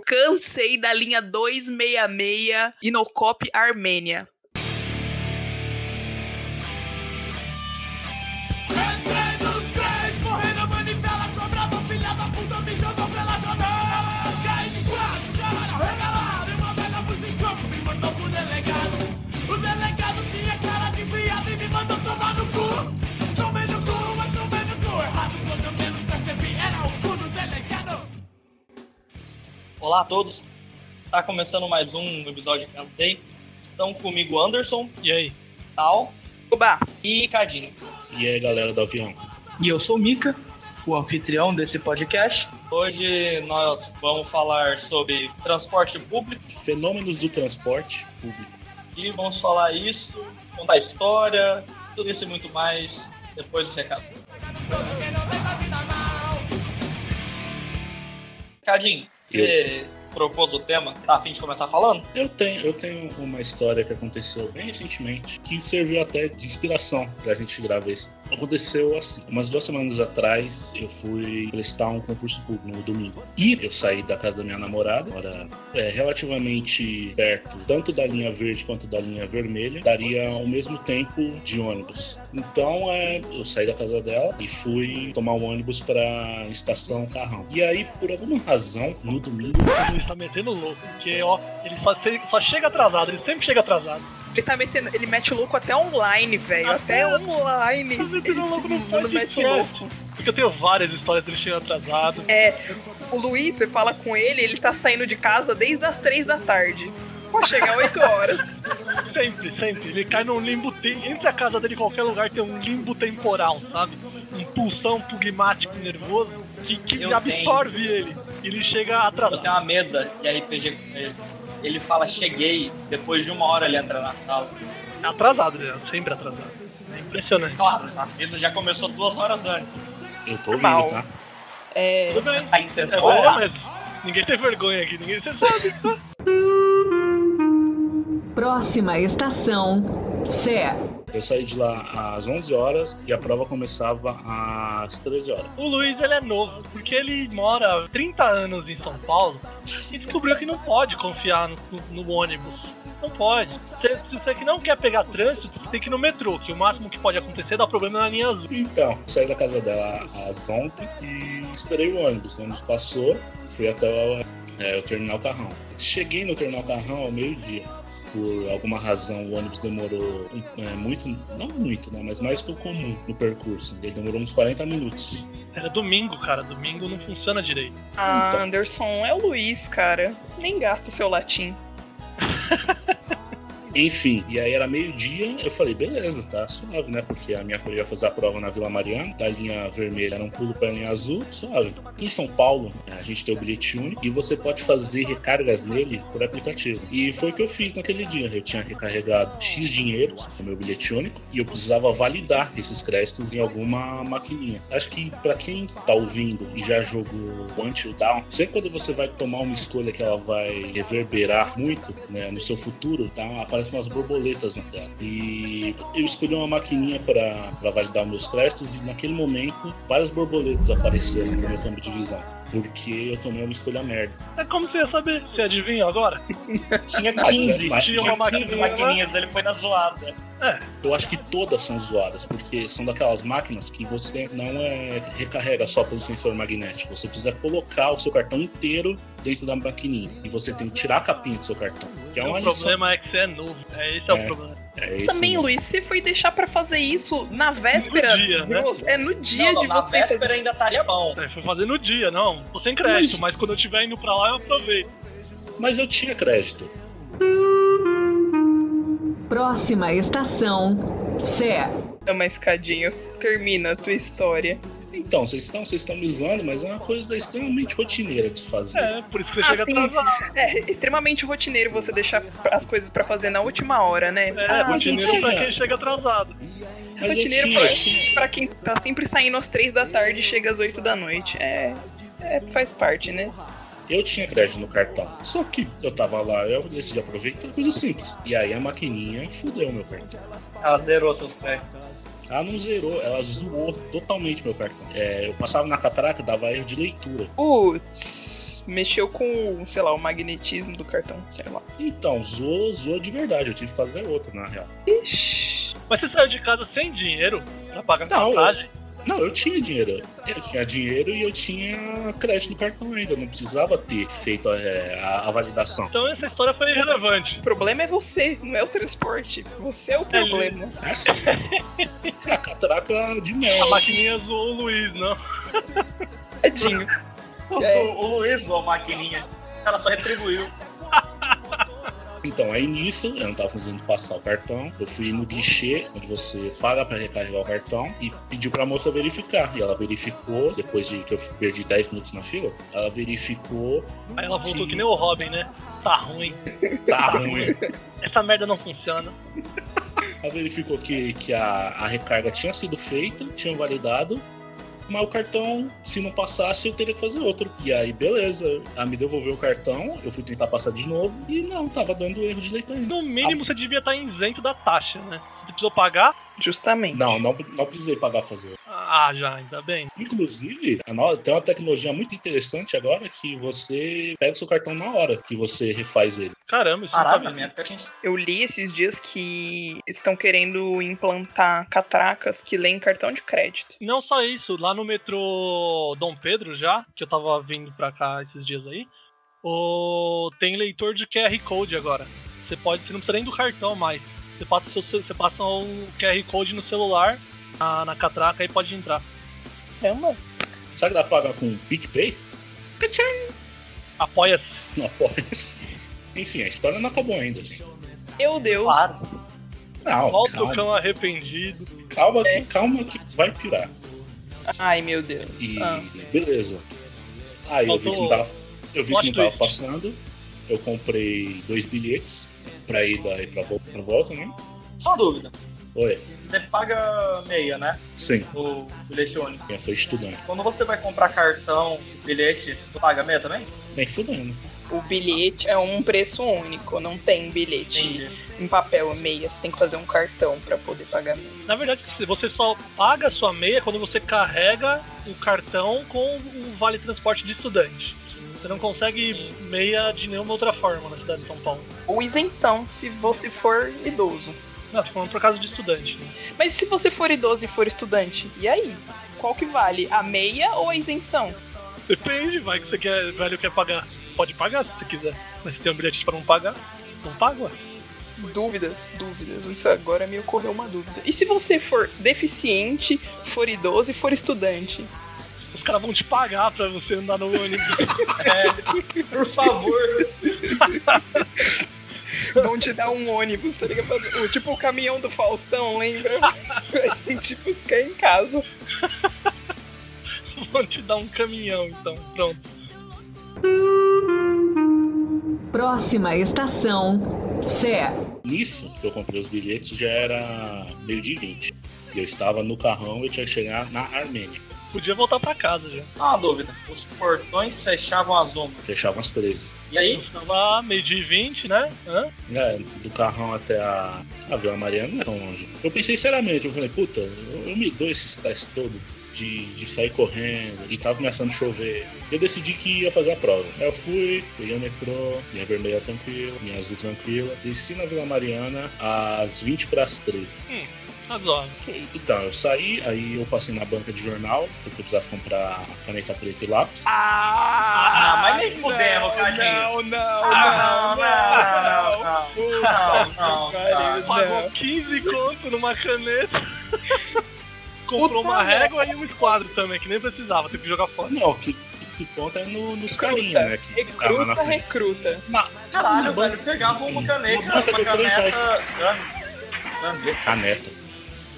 Cansei da linha 266 Inocop Armênia. Olá a todos, está começando mais um episódio de Cansei. Estão comigo Anderson, E aí? Tal Oba! e Cadinho. E aí, galera do avião? E eu sou o Mika, o anfitrião desse podcast. Hoje nós vamos falar sobre transporte público Fenômenos do transporte público. e vamos falar isso, contar história, tudo isso e muito mais depois dos recados. Cadinho, você propôs o tema, tá a fim de começar falando? Eu tenho, eu tenho uma história que aconteceu bem recentemente, que serviu até de inspiração pra gente gravar isso. Aconteceu assim, umas duas semanas atrás, eu fui prestar um concurso público no domingo. E eu saí da casa da minha namorada, era é, relativamente perto, tanto da linha verde quanto da linha vermelha, daria o mesmo tempo de ônibus. Então, é, eu saí da casa dela e fui tomar um ônibus pra estação Carrão. E aí, por alguma razão, no domingo, O Luiz tá metendo louco, porque, ó, ele só, só chega atrasado, ele sempre chega atrasado. Ele tá metendo. Ele mete o louco até online, velho. Até, Até- online. Tá metendo louco no Ele mete louco. Porque eu tenho várias histórias dele chegando atrasado. É, o Luiz, você fala com ele, ele tá saindo de casa desde as três da tarde. Pode chegar 8 horas. Sempre, sempre. Ele cai num limbo. Tem, entre a casa dele e qualquer lugar tem um limbo temporal, sabe? Um pulsão pugmático nervoso que, que Eu absorve ele. E ele chega Eu atrasado. tenho uma mesa de RPG com ele. Ele fala cheguei, depois de uma hora ele entra na sala. Atrasado, né? Sempre atrasado. É impressionante. Claro, a mesa já começou duas horas antes. eu tô ouvindo, tá? É. Tudo bem. A É intenção bom, é, mas ninguém tem vergonha aqui, ninguém você sabe. Próxima estação, Sé. Eu saí de lá às 11 horas e a prova começava às 13 horas. O Luiz ele é novo, porque ele mora há 30 anos em São Paulo e descobriu que não pode confiar no, no- no ônibus. Não pode. Se, se você que não quer pegar trânsito, você tem que ir no metrô, que o máximo que pode acontecer é dar problema na linha azul. Então, saí da casa dela às 11 e esperei o ônibus. O ônibus passou, fui até o, é, o terminal Carrão. Cheguei no terminal Carrão ao meio-dia. Por alguma razão, o ônibus demorou é, muito, não muito, né? Mas mais que o comum no percurso. Ele demorou uns 40 minutos. Era domingo, cara. Domingo não funciona direito. Ah, Então. Anderson, é o Luiz, cara. Nem gasta o seu latim. Enfim, e aí era meio-dia, eu falei, beleza, tá suave, né? Porque a minha eu ia fazer a prova na Vila Mariana, da linha vermelha era um pulo pra linha azul, suave. Em São Paulo, a gente tem o bilhete único e você pode fazer recargas nele por aplicativo. E foi o que eu fiz naquele dia. Eu tinha recarregado X dinheiros no meu bilhete único e eu precisava validar esses créditos em alguma maquininha. Acho que pra quem tá ouvindo e já jogou Until Down, sempre quando você vai tomar uma escolha que ela vai reverberar muito né, no seu futuro, tá? Umas borboletas na tela. E eu escolhi uma maquininha pra validar meus créditos e naquele momento várias borboletas apareceram no meu campo de visão. Porque eu tomei uma escolha merda. É como você ia saber? Você adivinha agora? Tinha Mas 15, é- tinha uma 15 maquininha. maquininhas, ele foi na zoada. Eu acho que todas são zoadas, porque são daquelas máquinas que você não é, recarrega só pelo sensor magnético. Você precisa colocar o seu cartão inteiro dentro da maquininha. E você tem que tirar a capinha do seu cartão. Que é o uma lição. problema é que você é novo. É, esse é, É. o problema. É isso Também, mesmo. Luiz, você foi deixar pra fazer isso na véspera. No dia, né? É no dia Não, não, de na você. véspera ainda estaria bom. É, foi fazer no dia, não. Tô sem crédito, Mas- mas quando eu estiver indo pra lá, eu aproveito. Mas eu tinha crédito. Próxima estação, Sé. É uma escadinha. Termina a tua história. Então, vocês estão, vocês estão me zoando, mas é uma coisa extremamente rotineira de se fazer. É, por isso que você Ah, chega sim. atrasado. É extremamente rotineiro você deixar as coisas pra fazer na última hora, né? É, Ah, rotineiro gente, pra é. quem chega atrasado. Mas eu rotineiro tinha, pra, tinha. pra quem tá sempre saindo às três da tarde e chega às 8 da noite. É. é, faz parte, né? Eu tinha crédito no cartão. Só que eu tava lá, eu decidi aproveitar coisa simples. E aí a maquininha fudeu meu cartão. Ela zerou seus créditos. Ela não zerou, ela zoou totalmente meu cartão. É, eu passava na catraca, dava erro de leitura. Putz. Mexeu com, sei lá, o magnetismo do cartão, sei lá. Então, zoou, zoou de verdade. Eu tive que fazer outra, na real. Ixi. Mas você saiu de casa sem dinheiro pra pagar a Não, passagem? Não, eu tinha dinheiro. Eu tinha dinheiro e eu tinha crédito no cartão ainda. Eu não precisava ter feito é, a, a validação. Então essa história foi irrelevante. O problema é você, não é o transporte. Você é o problema. É assim. É a catraca de A mel. maquininha zoou o Luiz, não. Tadinho. O, o Luiz usou a maquininha. Ela só retribuiu. Então, aí nisso, eu não tava conseguindo passar o cartão. Eu fui no guichê, onde você paga pra recarregar o cartão, e pediu pra moça verificar. E ela verificou, depois de que eu perdi 10 minutos na fila, ela verificou, Aí ela voltou Que- que nem o Robin, né? Tá ruim. tá ruim. Essa merda não funciona. Ela verificou que, que a, a recarga tinha sido feita, tinha validado, mas o cartão, se não passasse, eu teria que fazer outro. E aí, beleza. Ela me devolveu o cartão, eu fui tentar passar de novo, e não, tava dando erro de leitura. No mínimo você devia estar isento da taxa, né? Você precisou pagar? Justamente. Não, não, não precisei pagar pra fazer. Ah, já, ainda bem. Inclusive, a no- tem uma tecnologia muito interessante agora que você pega o seu cartão na hora que você refaz ele. Caramba, isso sabia. minha. Eu li esses dias que estão querendo implantar catracas que leem cartão de crédito. Não só isso, lá no metrô Dom Pedro já, que eu tava vindo pra cá esses dias aí, o... tem leitor de QR Code agora. Você pode, você não precisa nem do cartão mais. Você passa, seu, você passa o QR Code no celular, na, na catraca e pode entrar. Caramba. Sabe que dá pra pagar com PicPay? Apoia-se. Não apoia Enfim, a história não acabou ainda, gente. Meu Deus. Claro. Não, Volta o cão arrependido. calma, que, calma que vai pirar. Ai, meu Deus. E Ah. beleza. Aí eu vi que não tava, eu vi que não tava passando. Eu comprei dois bilhetes pra ida e pra, vol- pra volta, né? Só uma dúvida. Oi, Você paga meia, né? sim, O bilhete único. eu sou estudante. Quando você vai comprar cartão, bilhete, tu paga meia também? Nem fudendo. O bilhete é um preço único, não tem bilhete Entendi. em papel meia. Você tem que fazer um cartão pra poder pagar meia. Na verdade, se você só paga a sua meia quando você carrega o cartão com o vale transporte de estudante. Você não consegue meia de nenhuma outra forma na cidade de São Paulo. Ou isenção, se você for idoso. Não, tô falando por causa de estudante. Né? Mas se você for idoso e for estudante, e aí? Qual que vale? A meia ou a isenção? Depende, vai que você quer, velho quer pagar. Pode pagar se você quiser. Mas se tem um bilhete pra não pagar, não paga. Dúvidas, dúvidas. Isso agora me ocorreu uma dúvida. E se você for deficiente, for idoso e for estudante? Os caras vão te pagar pra você andar no ônibus. Por favor. Vão te dar um ônibus, tá ligado? O- Tipo o caminhão do Faustão, lembra? Pra gente buscar em casa. vão te dar um caminhão, então. Pronto. Próxima estação, Sé. Nisso que eu comprei os bilhetes já era meio de 20. E eu estava no carrão e tinha que chegar na Armênia. Podia voltar pra casa já. Só uma dúvida. Os portões fechavam às 11. Fechavam às 13. E aí? Estava meio dia e 20, né? Hã? É, do carrão até a, a Vila Mariana não é tão longe. Eu pensei seriamente, eu falei, puta, eu, eu me dou esse estresse todo de, de sair correndo e tava começando a chover. Eu decidi que ia fazer a prova. Aí eu fui, peguei o metrô, minha vermelha tranquila, minha azul tranquila, desci na Vila Mariana às 20 para as 13. Razoável. Então, eu saí, aí eu passei na banca de jornal, porque eu precisava comprar caneta preta e lápis. Ah, mas nem fudendo, Cadinho. Não, não, Ah, não, não, não, não, não, pariu, não. Pagou não. 15 conto numa caneta. Comprou Puta uma régua e um esquadro também, que nem precisava, teve que jogar fora. Não, o que, que conta é no, nos carinha, né? Que ficava na Recruta, frente. recruta. Na, Caralho, na velho. Pegava uma caneta, uma caneta. Grande. Caneta.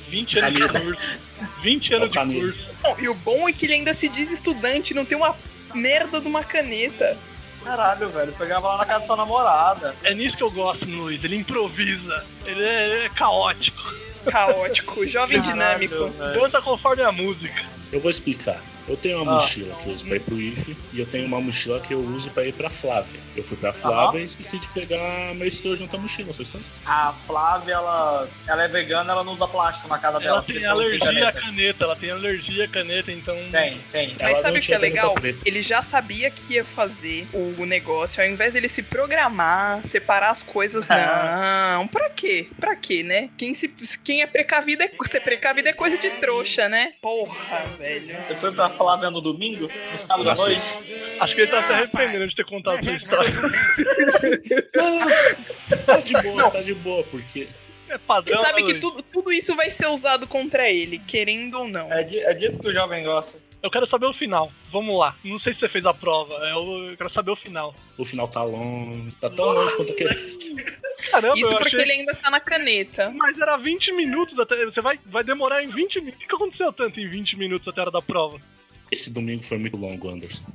20 anos de curso. 20 anos de Caneta. curso. Não, e o bom é que ele ainda se diz estudante, não tem uma merda de uma caneta. Caralho, velho. Pegava lá na casa da sua namorada. É nisso que eu gosto no Luiz, ele improvisa. Ele é, ele é caótico. Caótico, jovem Caralho, dinâmico. velho. Dança conforme a música. Eu vou explicar. Eu tenho uma Ah. mochila que eu uso pra ir pro IFE e eu tenho uma mochila que eu uso pra ir pra Flávia. Eu fui pra Flávia e esqueci de pegar meu estojo na mochila, foi só? A Flávia, ela, ela é vegana, ela não usa plástico na casa dela. Ela tem isso ela alergia à caneta. caneta, ela tem alergia à caneta, então. Tem, tem. Ela Mas não sabe o que tinha é caneta legal? preta. Ele já sabia que ia fazer o negócio, ao invés dele se programar, separar as coisas, não. Pra quê? Pra quê, né? Quem, se, quem é precavido é, ser precavido é coisa de trouxa, né? Porra, velho. Você foi pra Flávia no domingo? No sábado à Nossa, noite? Acho que ele tá se arrependendo de ter contado essa história. Tá de boa, tá de boa, porque É Ele padrão. sabe né, que tudo, tudo isso vai ser usado contra ele, querendo ou não. É, di- é disso que o jovem gosta. Eu quero saber o final. Vamos lá. Não sei se você fez a prova. Eu, eu quero saber o final. o final tá longe, tá tão longe quanto aquele. Caramba, Isso eu porque achei. ele ainda tá na caneta. Mas era 20 minutos até. Você vai, vai demorar em 20 minutos. O que aconteceu tanto em 20 minutos até a hora da prova? Esse domingo foi muito longo, Anderson.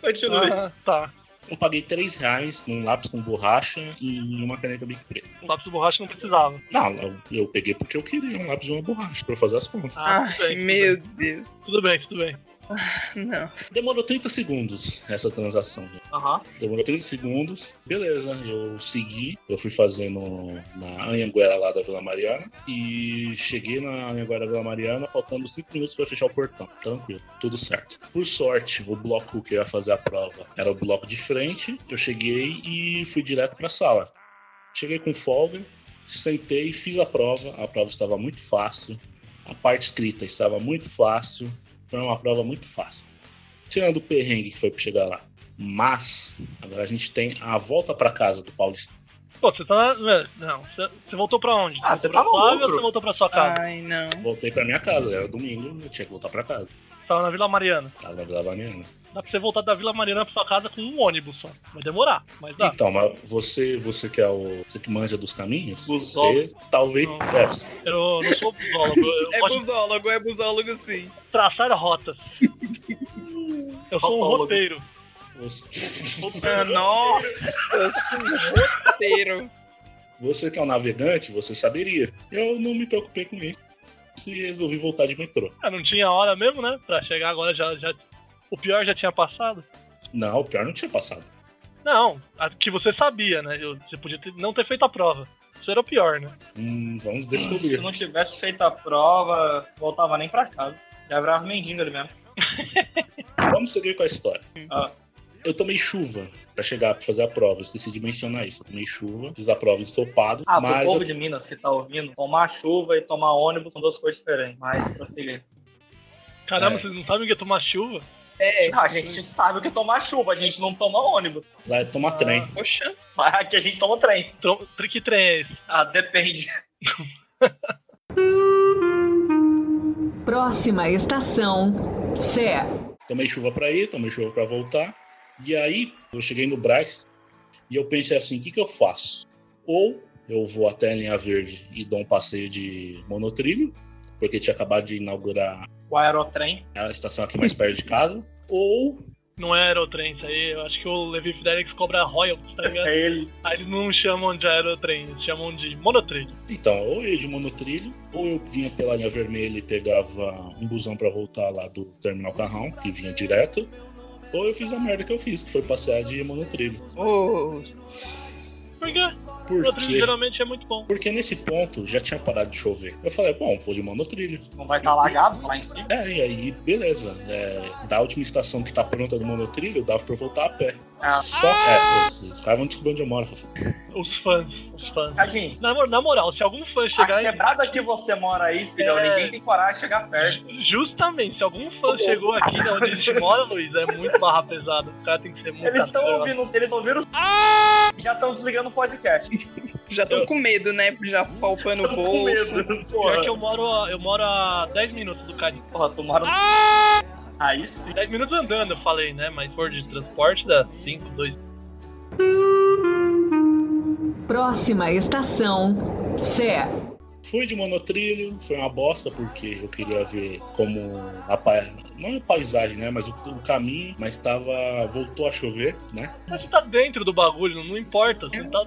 Continue. Ah, tá. Eu paguei 3 reais num lápis com borracha e uma caneta Bic preta. O lápis de borracha não precisava. Não, eu, eu peguei porque eu queria um lápis e uma borracha pra eu fazer as contas. Ah, Ai, tudo bem, tudo meu bem. Deus. Tudo bem, tudo bem. Não. Demorou 30 segundos essa transação. Aham. Demorou 30 segundos. Beleza, eu segui. Eu fui fazendo na Anhanguera lá da Vila Mariana. E cheguei na Anhanguera da Vila Mariana, faltando 5 minutos pra fechar o portão. Tranquilo, tudo certo. Por sorte, o bloco que eu ia fazer a prova era o bloco de frente. Eu cheguei e fui direto pra sala. Cheguei com folga, sentei, fiz a prova. A prova estava muito fácil. A parte escrita estava muito fácil. Foi uma prova muito fácil. Tirando o perrengue que foi pra chegar lá. Mas, agora a gente tem a volta pra casa do Paulista. Pô, você tá. na- Não, você, você voltou pra onde? Ah, você voltou tá Flávia ou você voltou pra sua casa? Ai, não. Voltei pra minha casa, era domingo, eu tinha que voltar pra casa. Você tava na Vila Mariana. Tava na Vila Mariana. Dá pra você voltar da Vila Mariana pra sua casa com um ônibus só. Vai demorar, mas dá. Então, mas você, você que é o. Você que manja dos caminhos, Busólogo. você talvez. Não. É, Eu não sou busólogo, eu É gosto busólogo, é busólogo sim. traçar rotas. Eu sou um roteiro. você, Ah, nossa, um roteiro. você que é um navegante, você saberia. Eu não me preocupei com isso. Se resolvi voltar de metrô. Ah, não tinha hora mesmo, né? Pra chegar agora já. já... O pior já tinha passado. Não, o pior não tinha passado. Não, a que você sabia, né? Eu- Você podia ter- não ter feito a prova. Isso era o pior, né? Hum, vamos Se descobrir. não tivesse feito a prova, voltava nem pra casa. Já virava mendigo ali mesmo. Vamos seguir com a história. Ah. Eu tomei chuva pra chegar pra fazer a prova. Eu esqueci de mencionar isso. Eu tomei chuva, fiz a prova ensopado. Ah, pro mas povo eu- de Minas que tá ouvindo, tomar chuva e tomar ônibus são duas coisas diferentes. Mas prossiga. Caramba, É. vocês não sabem o que é tomar chuva? É, Ah, a gente sabe o que é tomar chuva, a gente não toma ônibus. lá é tomar trem. poxa. Mas aqui a gente toma trem. Tro- Que trem é esse? Ah, depende. Próxima estação, Sé. Tomei chuva pra ir, tomei chuva pra voltar. E aí, eu cheguei no Braz e eu pensei assim: o que, que eu faço? Ou eu vou até a linha verde e dou um passeio de monotrilho, porque tinha acabado de inaugurar O aerotrem. a estação aqui mais perto de casa. Ou Não é aerotrem isso aí. Eu acho que o Levi Fidelix cobra royalties, tá ligado? É ele. Aí eles não chamam de aerotrem, eles chamam de monotrilho. Então, ou eu ia de monotrilho, ou eu vinha pela linha vermelha e pegava um busão pra voltar lá do Terminal Carrão, que vinha direto, ou eu fiz a merda que eu fiz, que foi passear de monotrilho. Oh, Por quê? Por Monotrilho quê? geralmente é muito bom. Porque nesse ponto já tinha parado de chover. Eu falei, bom, vou de monotrilho. Não vai estar alagado lá em cima. É, e aí, beleza. É, da última estação que tá pronta do monotrilho, dava pra eu voltar a pé. Ah, Só. É, vocês caras vão descobrir onde eu moro, Rafa. Os fãs, os fãs. Na, na moral, se algum fã A chegar em quebrada que você mora aí, filhão, É. ninguém tem coragem de chegar perto. Ju- Justamente, se algum fã chegou aqui de onde a gente mora, Luiz, é muito barra pesada. O cara tem que ser muito Eles estão ouvindo, eles ouviram os... Já estão desligando o podcast. já estão com medo, né? Já palpando o Tão com bolso. medo. Pior Porra, que eu moro, a- eu moro a 10 minutos do carinho. porra tomaram... Aí sim. 10 minutos andando, eu falei, né? Mas por de transporte dá 5, 2. Próxima estação, Sé. Fui de monotrilho, foi uma bosta, porque eu queria ver como a não a paisagem, né? Mas o, o caminho, mas tava. voltou a chover, né? Mas você tá dentro do bagulho, não importa. Você tá,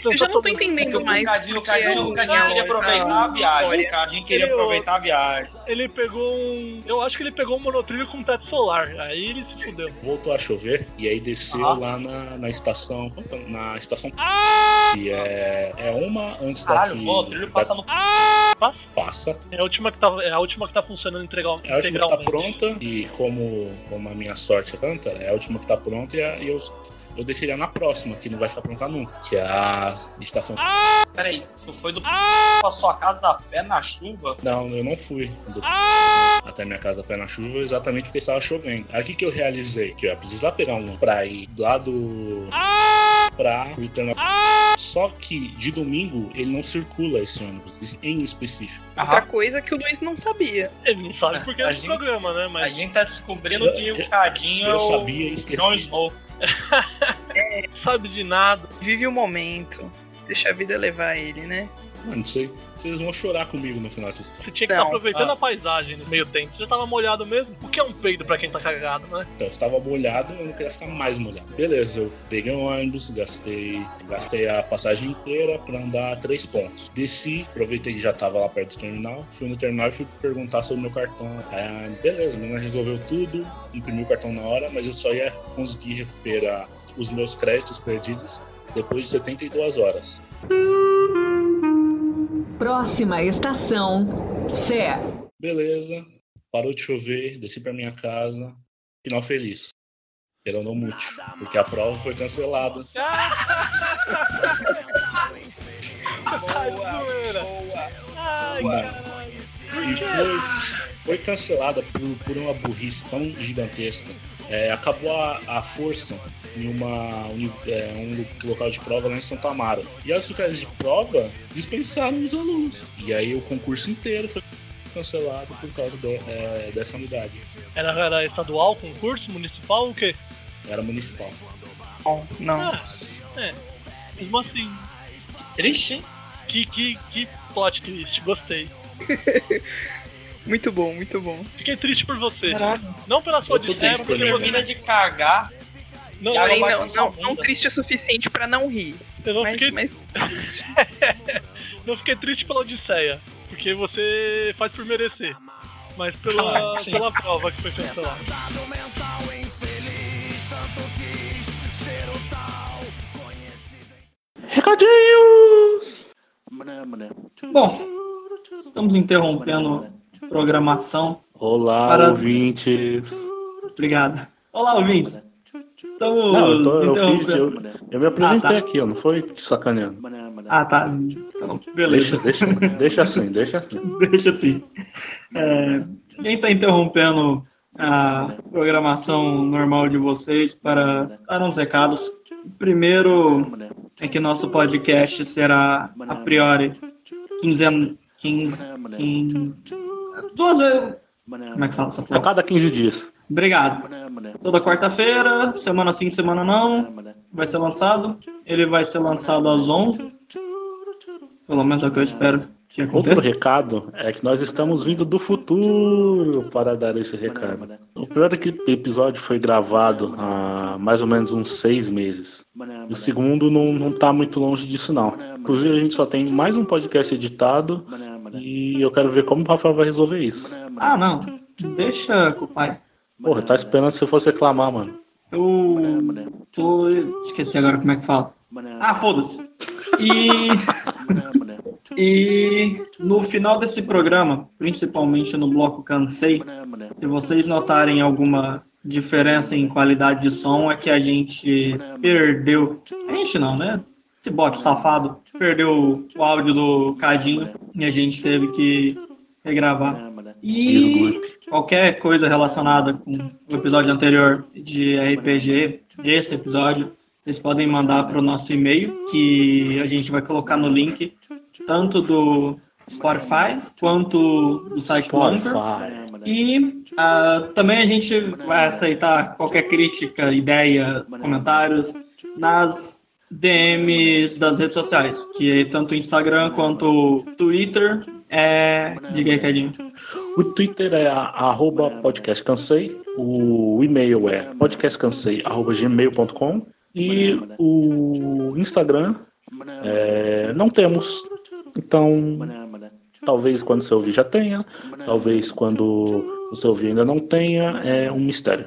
você Eu já não tô entendendo O mais. Cadinho, o Cadinho, o é Cadinho queria aproveitar a viagem. O. Cadinho queria Ele- aproveitar a viagem. Ele pegou um. Eu acho que ele pegou um monotrilho com teto solar. Aí ele se fudeu. Voltou a chover e aí desceu Ah. lá na, na estação. Na estação. Que é, é uma antes Caralho, daqui. pô, o trilho da- passa no. Passa. passa. É a última que tá, é a última que tá funcionando integral, É a última que tá integralmente. Pronta e como, como a minha sorte é tanta, é a última que tá pronta e, a- e eu, eu desceria na próxima, que não vai ficar pronta nunca, que é a estação. Peraí, tu foi do pra sua casa a pé na chuva? Não, eu não fui do- até minha casa a pé na chuva exatamente porque estava chovendo. Aí o que, que eu realizei? Que eu ia precisar pegar um pra ir lá do. Pra Return of- Só que de domingo ele não circula esse ônibus em específico. Outra coisa que o Luiz não sabia. Ele não sabe porque é A esse gente- programa, né? A Mas gente tá descobrindo que o Cadinho é Eu o sabia esqueci. Jon Snow. não sabe de nada. Vive o momento. Deixa a vida levar ele, né? Mano, vocês, vocês vão chorar comigo no final dessa história. Você tinha que estar aproveitando Ah. a paisagem no meio tempo. Você já tava molhado mesmo? O que é um peido pra quem tá cagado, né? Então, eu estava molhado, eu não queria ficar mais molhado. Beleza, eu peguei um ônibus, gastei, gastei a passagem inteira para andar três pontos. Desci, aproveitei que já estava lá perto do terminal, fui no terminal e fui perguntar sobre o meu cartão. Aí, beleza, a menina resolveu tudo, imprimiu o cartão na hora, mas eu só ia conseguir recuperar os meus créditos perdidos depois de 72 horas. Próxima estação, Sé. Beleza, parou de chover, desci para minha casa, final feliz. Verão não mútil, porque a prova foi cancelada. Ai, zoeira. Ai. E foi, foi cancelada por, por uma burrice tão gigantesca. É, acabou a, a força em uma, é, um lo- local de prova lá em Santo Amaro. E as locais de prova dispensaram os alunos. E aí o concurso inteiro foi cancelado por causa de- é, dessa unidade. Era, era estadual, concurso, municipal, o quê? Era municipal. Bom, não. Ah, é. Mesmo assim, Triste, hein? que, que, que plot twist, gostei. Muito bom, muito bom. Fiquei triste por você. Caralho. Não pela sua Eu triste porque você Termina de cagar. não, E não, não, não bunda. triste o suficiente pra não rir. eu não Mas, fiquei, mas não fiquei triste pela odisseia, porque você faz por merecer. Mas pela, Ah, pela prova que foi cancelada. Bom, estamos interrompendo programação. Olá, Para- ouvintes. Obrigado. Olá, ouvintes. Estamos Não, eu, tô, eu fiz. interrompendo. Eu, eu me apresentei Ah, tá. aqui, eu não foi te sacaneando. Ah, tá. Então, beleza. Deixa, deixa, deixa assim, deixa assim. Deixa assim. É, quem está interrompendo a programação normal de vocês para dar uns recados. Primeiro é que nosso podcast será a priori quinzen, quinze, quinze, duas vezes. Como é que fala essa A cada 15 dias. Obrigado. Toda quarta-feira, semana sim, semana não, vai ser lançado. Ele vai ser lançado às 11. Pelo menos é o que eu espero que Outro aconteça. recado é que nós estamos vindo do futuro para dar esse recado. O primeiro equi- episódio foi gravado há mais ou menos uns seis meses. E o segundo não, não tá muito longe disso, não. Inclusive, a gente só tem mais um podcast editado e eu quero ver como o Rafael vai resolver isso. Ah, não. Deixa com o pai. Porra, tá esperando se eu fosse reclamar, mano. Eu tô. Esqueci agora como é que fala. Ah, foda-se. E. E no final desse programa, principalmente no bloco Cansei, se vocês notarem alguma diferença em qualidade de som, é que a gente perdeu. A gente não, né? Esse bot safado perdeu o áudio do Cadinho e a gente teve que regravar. E qualquer coisa relacionada com o episódio anterior de RPG, esse episódio, vocês podem mandar para o nosso e-mail, que a gente vai colocar no link, tanto do Spotify quanto do site. Spotify. E ah, também a gente vai aceitar qualquer crítica, ideias, comentários nas DMs das redes sociais, que é tanto o Instagram quanto o Twitter é. Diga aí, Cadinho. O Twitter é arroba podcastcansei, o e-mail é podcastcansei.gmail.com e o Instagram é, não temos. Então, talvez quando você ouvir já tenha, talvez quando você ouvir ainda não tenha, é um mistério.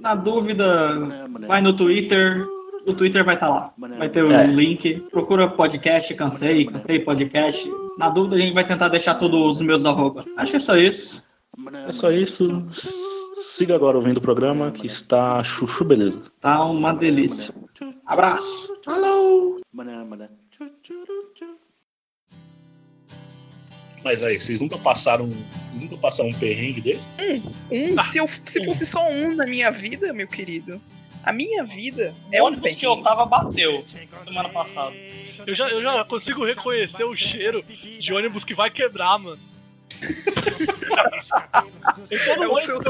Na dúvida, vai no Twitter. O Twitter vai estar lá. Vai ter o É. link. Procura podcast, cansei, cansei podcast. Na dúvida, a gente vai tentar deixar todos os meus arroba. Acho que é só isso. É só isso. Siga agora ouvindo o programa que está chuchu beleza. Tá uma delícia. Abraço. Mas aí, vocês nunca passaram, vocês nunca passaram um perrengue desse? Um, se, eu, se fosse só um na minha vida, meu querido. A minha vida é o um ônibus que eu tava bateu semana passada. Eu já, eu já consigo reconhecer o cheiro de ônibus que vai quebrar, mano. Em É o, seu,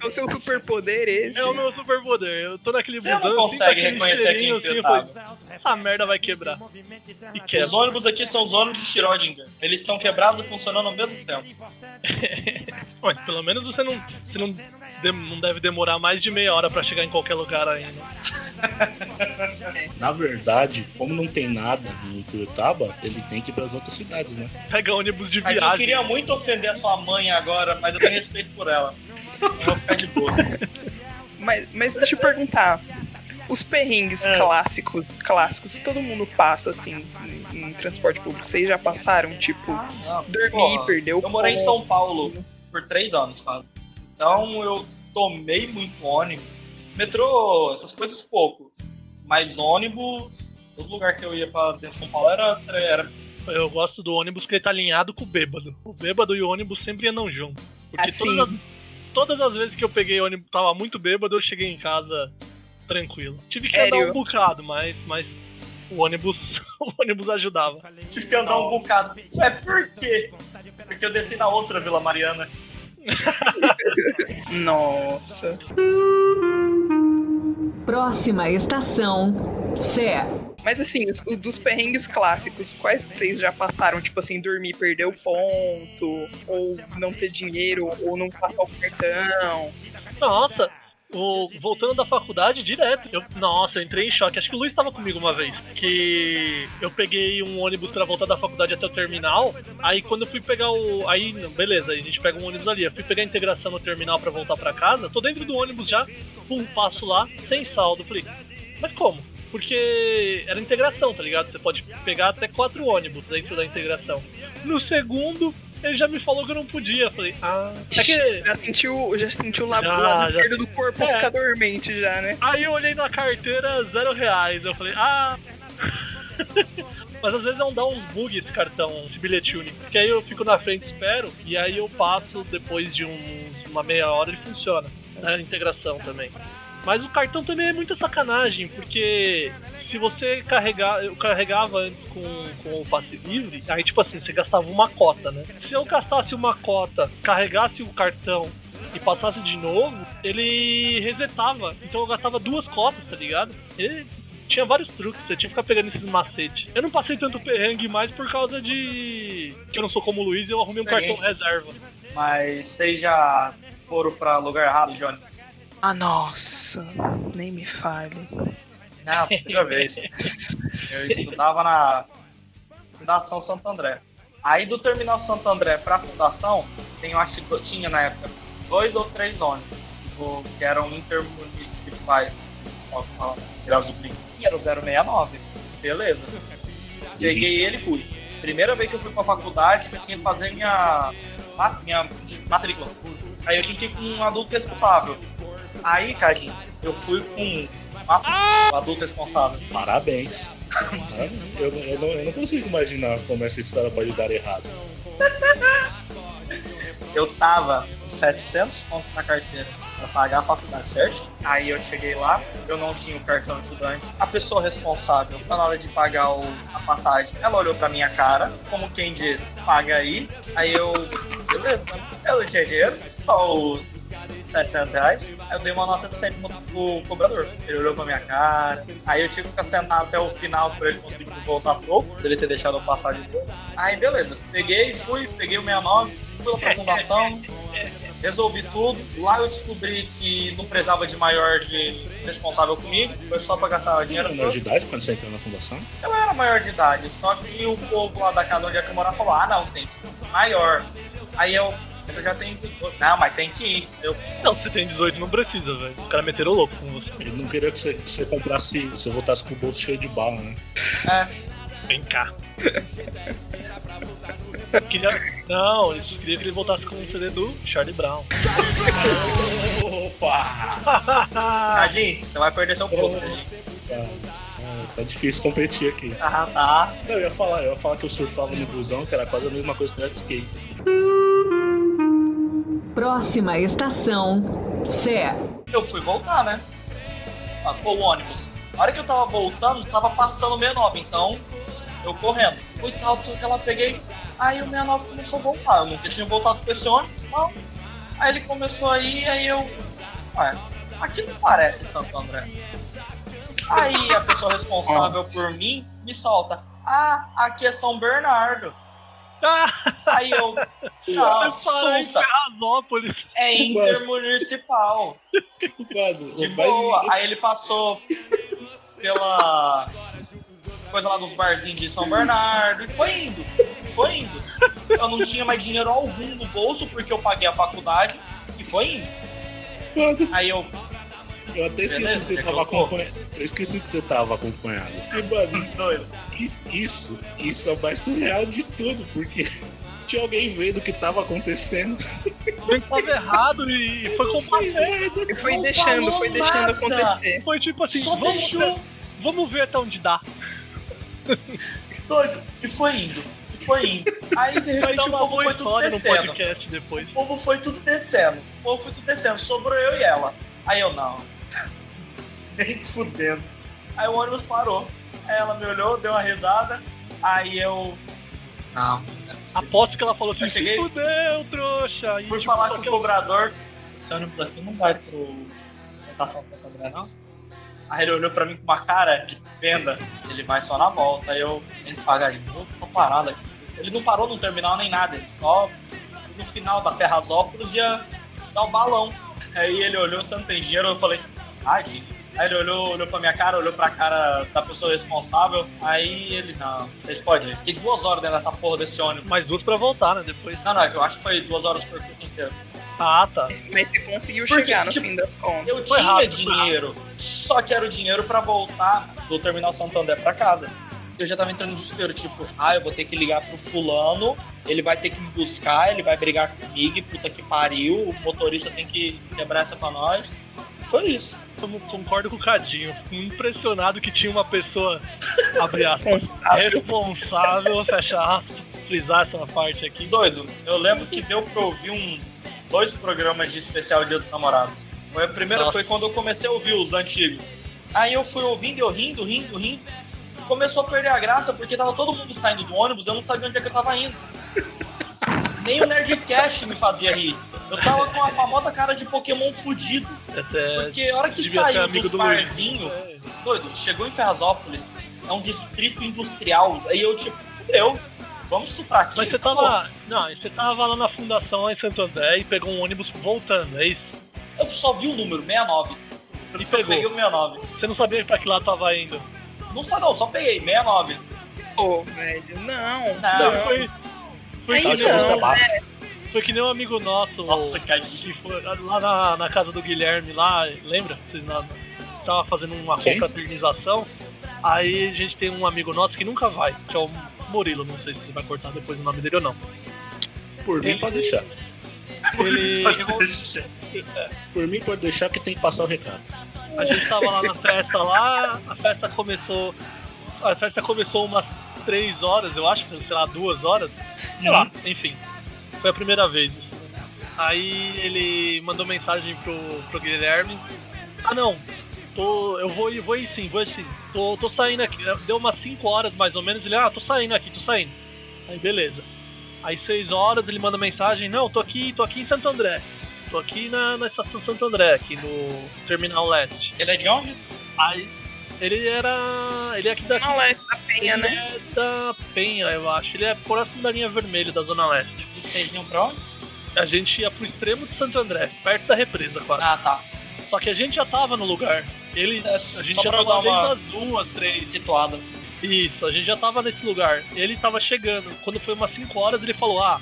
é o seu superpoder esse. É o meu superpoder. Eu tô naquele Você não busão, consegue sinto aquele reconhecer eu tava. falei, Essa merda vai quebrar. E quebra. Os ônibus aqui são os ônibus de Schrödinger. Eles estão quebrados e funcionando ao mesmo tempo. Mas pelo menos você não, você não, não deve demorar mais de meia hora pra chegar em qualquer lugar ainda. Na verdade, como não tem nada em Ituiutaba, ele tem que ir para as outras cidades, né? Pega ônibus de Mas eu viagem. queria muito ofender a sua mãe agora, mas eu tenho respeito por ela. Eu vou ficar de boa. Mas, mas deixa eu perguntar. Os perrengues É. clássicos, clássicos, que todo mundo passa, assim, em, em transporte público. Vocês já passaram, tipo, Não, dormir, perdeu Eu morei em. São Paulo por três anos, quase. Então eu tomei muito ônibus. Metrô, essas coisas pouco. Mas ônibus, todo lugar que eu ia pra dentro de São Paulo era, era Eu gosto do ônibus que ele tá alinhado com o bêbado. O bêbado e o ônibus sempre andam junto. Porque Assim. todas, as, todas as vezes que eu peguei ônibus, tava muito bêbado, eu cheguei em casa tranquilo. Tive que andar Sério? um bocado, mas, mas o ônibus, o ônibus ajudava. Tive que andar um bocado. É por quê? Porque eu desci na outra Vila Mariana. Nossa. Próxima estação, Sé. Mas assim, os, os dos perrengues clássicos, quais que vocês já passaram? Tipo assim, dormir, perder o ponto, ou não ter dinheiro, ou não passar o cartão. Nossa, o- voltando da faculdade direto. Eu, nossa, eu entrei em choque. Acho que o Luiz estava comigo uma vez. Que eu peguei um ônibus pra voltar da faculdade até o terminal. Aí quando eu fui pegar o. Aí, beleza, a gente pega um ônibus ali. Eu fui pegar a integração no terminal pra voltar pra casa. Tô dentro do ônibus já. Pum, passo lá, sem saldo. Falei, mas como? Porque era integração, tá ligado? Você pode pegar até quatro ônibus dentro da integração. No segundo, ele já me falou que eu não podia. Falei, ah. É que Já sentiu, já sentiu o lado, Já, o lado já esquerdo do corpo É. ficar dormente já, né? Aí eu olhei na carteira, zero reais. Eu falei, ah. Mas às vezes é um dá uns bugs esse cartão, esse bilhete único. Porque aí eu fico na frente, espero, e aí eu passo depois de uns, uma meia hora ele funciona. É integração também. Mas o cartão também é muita sacanagem, porque se você carregar. Eu carregava antes com, com o passe livre, aí tipo assim, você gastava uma cota, né? Se eu gastasse uma cota, carregasse o cartão e passasse de novo, ele resetava. Então eu gastava duas cotas, tá ligado? Ele tinha vários truques, você tinha que ficar pegando esses macetes. Eu não passei tanto perrengue mais por causa de. que eu não sou como o Luiz e eu arrumei um cartão reserva. Mas vocês já foram pra lugar errado ônibus? Ah, nossa. Nem me fale. Não, primeira vez. Eu estudava na Fundação Santo André. Aí do Terminal Santo André pra Fundação, tem, eu acho que tinha na época dois ou três ônibus, tipo, que eram intermunicipais, como fala, que era. E era o 069. Beleza. Peguei ele e fui. Primeira vez que eu fui pra faculdade, que eu tinha que fazer minha, minha matrícula. Aí eu tinha que ir com um adulto responsável. Aí, Cadinho, eu fui com um adulto responsável. Parabéns. Parabéns. Eu, não- eu não, eu não consigo imaginar como essa história pode dar errado. eu tava com 700 conto na carteira pra pagar a faculdade, certo? Aí eu cheguei lá, eu não tinha o cartão estudante. A pessoa responsável, na hora de pagar o- a passagem, ela olhou pra minha cara, como quem diz, paga aí. Aí eu, beleza, eu não tinha dinheiro, só os 700 reais. Aí eu dei uma nota de 100 pro, pro cobrador. Ele olhou pra minha cara. Aí eu tive que ficar sentado até o final pra ele conseguir voltar pro. Pra ele ter deixado eu passar de boa. Aí beleza. Peguei, fui, peguei o 69, fui lá pra fundação. Resolvi tudo. Lá eu descobri que não precisava de maior de responsável comigo. Foi só pra gastar Você era dinheiro. menor de idade quando você entrou na fundação? Eu era maior de idade, só que o povo lá da casa onde é que eu morava falou: ah, não, tem que ser maior. Aí eu, eu já tenho 18. Não, mas tem que ir. Eu, Não, se tem 18 não precisa, velho. Os caras meteram o louco com você. Ele não queria que você, que você comprasse, você voltasse com o bolso cheio de bala, né? é, Vem cá. Queria... Não, eles queriam que ele voltasse com um CD do Charlie Brown. Opa! Cadinho, você vai perder seu posto, Cadinho. Tá, ah, tá difícil competir aqui. Ah, tá. Não, eu ia falar, eu ia falar que eu surfava no busão, que era quase a mesma coisa que o de skate. Assim. Próxima estação, Sé. Eu fui voltar, né? Ah, pô, o ônibus. A hora que eu tava voltando, tava passando o 69, então eu correndo. Fui tal, tudo que ela peguei. Aí o 69 começou a voltar. Eu nunca tinha voltado com esse ônibus e tal. Aí ele começou a ir, aí eu. Ué, aqui não parece Santo André. Aí a pessoa responsável por mim me solta. Ah, aqui é São Bernardo. Aí eu. Não, Ferrazópolis. é intermunicipal. Mano, De boa. Aí ele passou pela coisa lá dos barzinhos de São Bernardo e foi indo. Foi indo. Eu não tinha mais dinheiro algum no bolso porque eu paguei a faculdade e foi indo. Mano, Aí eu. eu até esqueci Beleza, que você tava acompanhado. Eu esqueci que você tava acompanhado. E, mano, Doido. Isso, isso é o mais surreal de tudo, porque tinha alguém vendo o que tava acontecendo. Ele tava errado e foi merda. E foi deixando, foi deixando nada. acontecer. Foi tipo assim, Só vamos deixou. ver, vamos ver até onde dá. Doido. E foi indo. E foi indo. Aí de repente o uma povo foi tudo história no descendo. podcast depois. O povo foi tudo descendo. O povo foi tudo descendo. Sobrou eu e ela. Aí eu, não. Nem fudendo. Aí o ônibus parou. Aí ela me olhou, deu uma risada. Aí eu. Não. não é. Aposto que ela falou assim, Eu cheguei- se fudeu, trouxa. E, Fui tipo, falar só com que o eu- cobrador. Esse ônibus aqui não vai pro. Estação Santo André, não? Aí ele olhou pra mim com uma cara de pena. Ele vai só na volta. Aí eu tenho que pagar de novo essa parada aqui. Ele não parou no terminal nem nada. Ele só no final da Ferrazópolis ia dar o balão. Aí ele olhou, você não tem dinheiro? Eu falei, ah, dinheiro. Aí ele olhou, olhou pra minha cara, olhou pra cara da pessoa responsável. Aí ele, não, vocês podem ir. Fiquei duas horas dentro dessa porra desse ônibus. Mais duas pra voltar, né? Depois. Não, não, eu acho que foi duas horas por curso inteiro. Ah, tá. Mas você conseguiu Porque, chegar no tipo, fim das contas. Eu Foi tinha rápido, dinheiro, só que era o dinheiro pra voltar do Terminal Santo André pra casa. Eu já tava entrando em desespero, tipo, ah, eu vou ter que ligar pro fulano, ele vai ter que me buscar, ele vai brigar comigo, puta que pariu, o motorista tem que quebrar essa pra nós. Foi isso. Eu concordo com o Cadinho. Fico impressionado que tinha uma pessoa, abre aspas, responsável, fecha aspas, frisar essa parte aqui. Doido, eu lembro que deu pra ouvir uns dois programas de especial Dia dos Namorados. Foi a primeira, Nossa. foi quando eu comecei a ouvir os antigos. Aí eu fui ouvindo, eu rindo, rindo, rindo. Começou a perder a graça porque tava todo mundo saindo do ônibus, eu não sabia onde é que eu tava indo. Nem o Nerdcast me fazia rir. Eu tava com a famosa cara de Pokémon fudido. Até Porque a hora que saiu dos do barzinhos, doido, chegou em Ferrazópolis, é um distrito industrial. Aí eu, tipo, fudeu. Vamos estuprar aqui. Mas você acabou. tava. Não, você tava lá na fundação lá em Santo André e pegou um ônibus voltando, é isso? Eu só vi o número, 69. Eu E só pegou. peguei o 69. Você não sabia pra que lado tava indo. Não sei não, só peguei, 69. Pô, velho, não. Não, Não, não. foi. Foi Aí que, Tá não, baixo. foi que nem um amigo nosso. Nossa, que foi lá na, na casa do Guilherme lá, lembra? Vocês na, tava fazendo uma confraternização. Aí a gente tem um amigo nosso que nunca vai, que é o Murilo, não sei se você vai cortar depois o nome dele ou não. Por mim, pode deixar. Ele. Por mim, pode deixar que tem que passar o recado. A gente tava lá na festa lá, a festa começou. A festa começou umas três horas, eu acho, sei lá, duas horas. Sei lá, enfim. Foi a primeira vez. Aí ele mandou mensagem pro, pro Guilherme. Ah não, tô. Eu vou ir, vou ir sim, vou ir sim. Tô, tô saindo aqui. Deu umas 5 horas mais ou menos, ele, ah, tô saindo aqui, tô saindo. Aí beleza. Aí 6 horas ele manda mensagem, não, tô aqui, tô aqui em Santo André. tô aqui na, na estação Santo André, aqui no Terminal Leste. Ele é de onde? Aí ele era. Ele é aqui daqui. Zona Leste da Penha, ele né? é da Penha, eu acho. Ele é próximo da linha vermelha da Zona Leste. E vocês iam pra onde? A gente ia pro extremo de Santo André, perto da represa, quase. Ah, tá. Só que a gente já tava no lugar. Ele. É, A gente só já tava dar uma desde as duas, três. situada. Isso, a gente já tava nesse lugar. Ele tava chegando. Quando foi umas 5 horas, ele falou: Ah,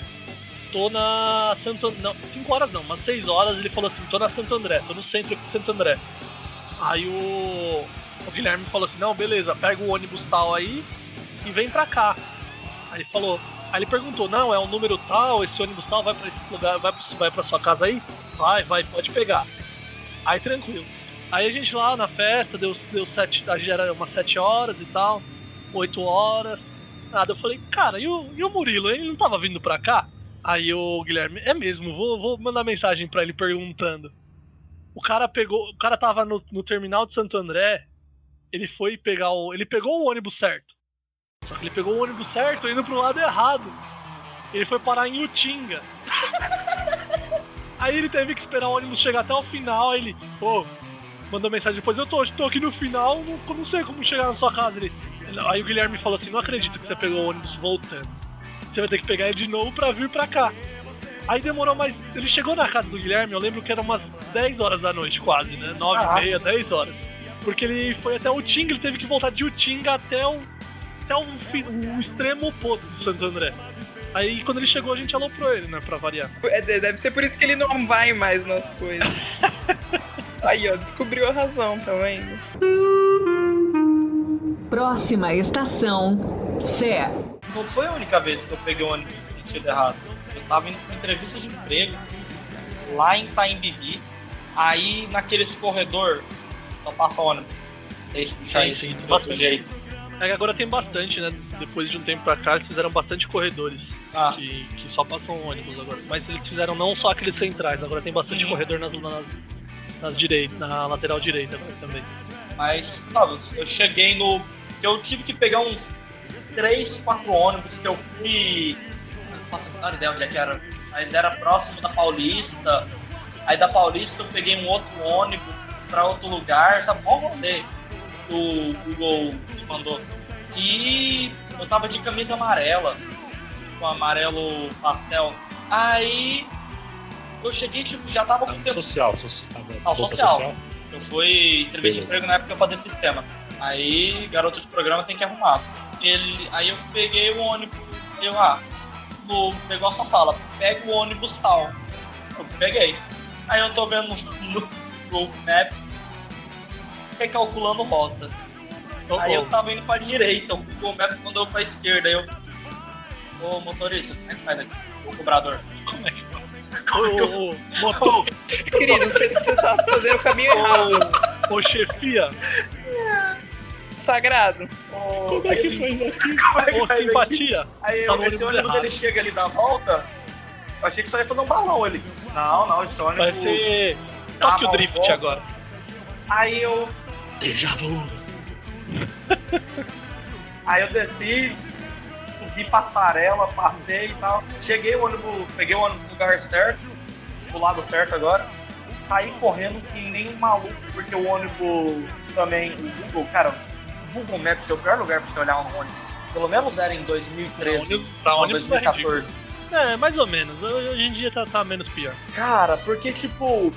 tô na Santo Não, 5 horas não, umas 6 horas ele falou assim: tô na Santo André, tô no centro de Santo André. Aí o, o Guilherme falou assim: Não, beleza, pega o ônibus tal aí e vem pra cá. Aí ele falou. Aí ele perguntou: Não, é um número tal, esse ônibus tal vai pra esse lugar, vai, pro- vai pra sua casa aí? Vai, vai, pode pegar. Aí tranquilo. Aí a gente lá na festa, deu, deu sete, a gente era umas 7 horas e tal. 8 horas. Nada, eu falei, cara, e o, e o Murilo? Ele não tava vindo pra cá? Aí o Guilherme, é mesmo, vou, vou mandar mensagem pra ele perguntando. O cara pegou. O cara tava no, no terminal de Santo André. Ele foi pegar o. Ele pegou o ônibus certo. Só que ele pegou o ônibus certo indo pro lado errado. Ele foi parar em Utinga. Aí ele teve que esperar o ônibus chegar até o final. Aí ele, pô, mandou mensagem depois: Eu tô, tô aqui no final, não, não sei como chegar na sua casa. Ele, aí o Guilherme falou assim: Não acredito que você pegou o ônibus voltando. Você vai ter que pegar ele de novo pra vir pra cá. Aí demorou mais. Ele chegou na casa do Guilherme, eu lembro que era umas 10 horas da noite, quase, né? 9 e meia, 10 horas. Porque ele foi até Utinga, ele teve que voltar de Utinga até o, até o, o extremo oposto de Santo André. Aí quando ele chegou, a gente aloprou ele, né? Pra variar. É, de- deve ser por isso que ele não vai mais nas coisas. Aí, ó, descobriu a razão, tá vendo? Próxima estação, Sé. Não foi a única vez que eu peguei o ônibus no sentido errado. Eu tava indo pra entrevista de emprego lá em Paimbibi. Aí naqueles corredor só passa ônibus. Você explicar Sim, isso sim, de outro jeito. É que agora tem bastante, né? Depois de um tempo pra cá, eles fizeram bastante corredores Ah, que, que só passam ônibus agora. Mas eles fizeram não só aqueles centrais, agora tem bastante Sim. corredor nas, nas, nas direitas, na lateral direita agora também. mas, sabe, eu cheguei no. que Eu tive que pegar uns 3, 4 ônibus que eu fui. Eu não faço a menor ideia onde é que era. Mas era próximo da Paulista. Aí da Paulista eu peguei um outro ônibus pra outro lugar, sabe? Bom rolê que o Google me mandou. E eu tava de camisa amarela, tipo amarelo pastel. Aí eu cheguei, tipo, já tava com tempo. social, social. Ah, roupa social. Eu fui entrevista de emprego na época que eu fazia sistemas. Aí, garoto de programa tem que arrumar. Ele, aí eu peguei o ônibus, eu, ah, no negócio só fala, pega o ônibus tal. Eu peguei. Aí eu tô vendo no Google Maps, recalculando rota. Oh, Aí eu tava indo pra direita, o Google Maps mandou pra esquerda. Aí eu, ô motorista, como é que faz aqui? O cobrador. Como é que Ô, ô, ô, motor, Querido, você, você tá fazendo o caminho errado. ô, ô chefia, Sagrado. Como é que faz aqui? Como é que ô faz aqui? simpatia. Aí Tá eu, esse ônibus ele chega ali da volta. Eu achei que só ia fazer um balão ele. Não, não, esse ônibus. Vai ser Tokyo Drift volta. agora. Aí eu. Déjà vu. Aí eu desci, subi passarela, passei e tal. Cheguei o ônibus, peguei o ônibus no lugar certo, do lado certo agora. Saí correndo que nem um maluco, porque o ônibus também, o Google, cara, o Google Maps é o pior lugar pra você olhar um ônibus. Pelo menos era em 2013 Pra ônibus- pra ou ônibus é 2014. É, mais ou menos. Hoje em dia tá, tá menos pior. Cara, porque tipo,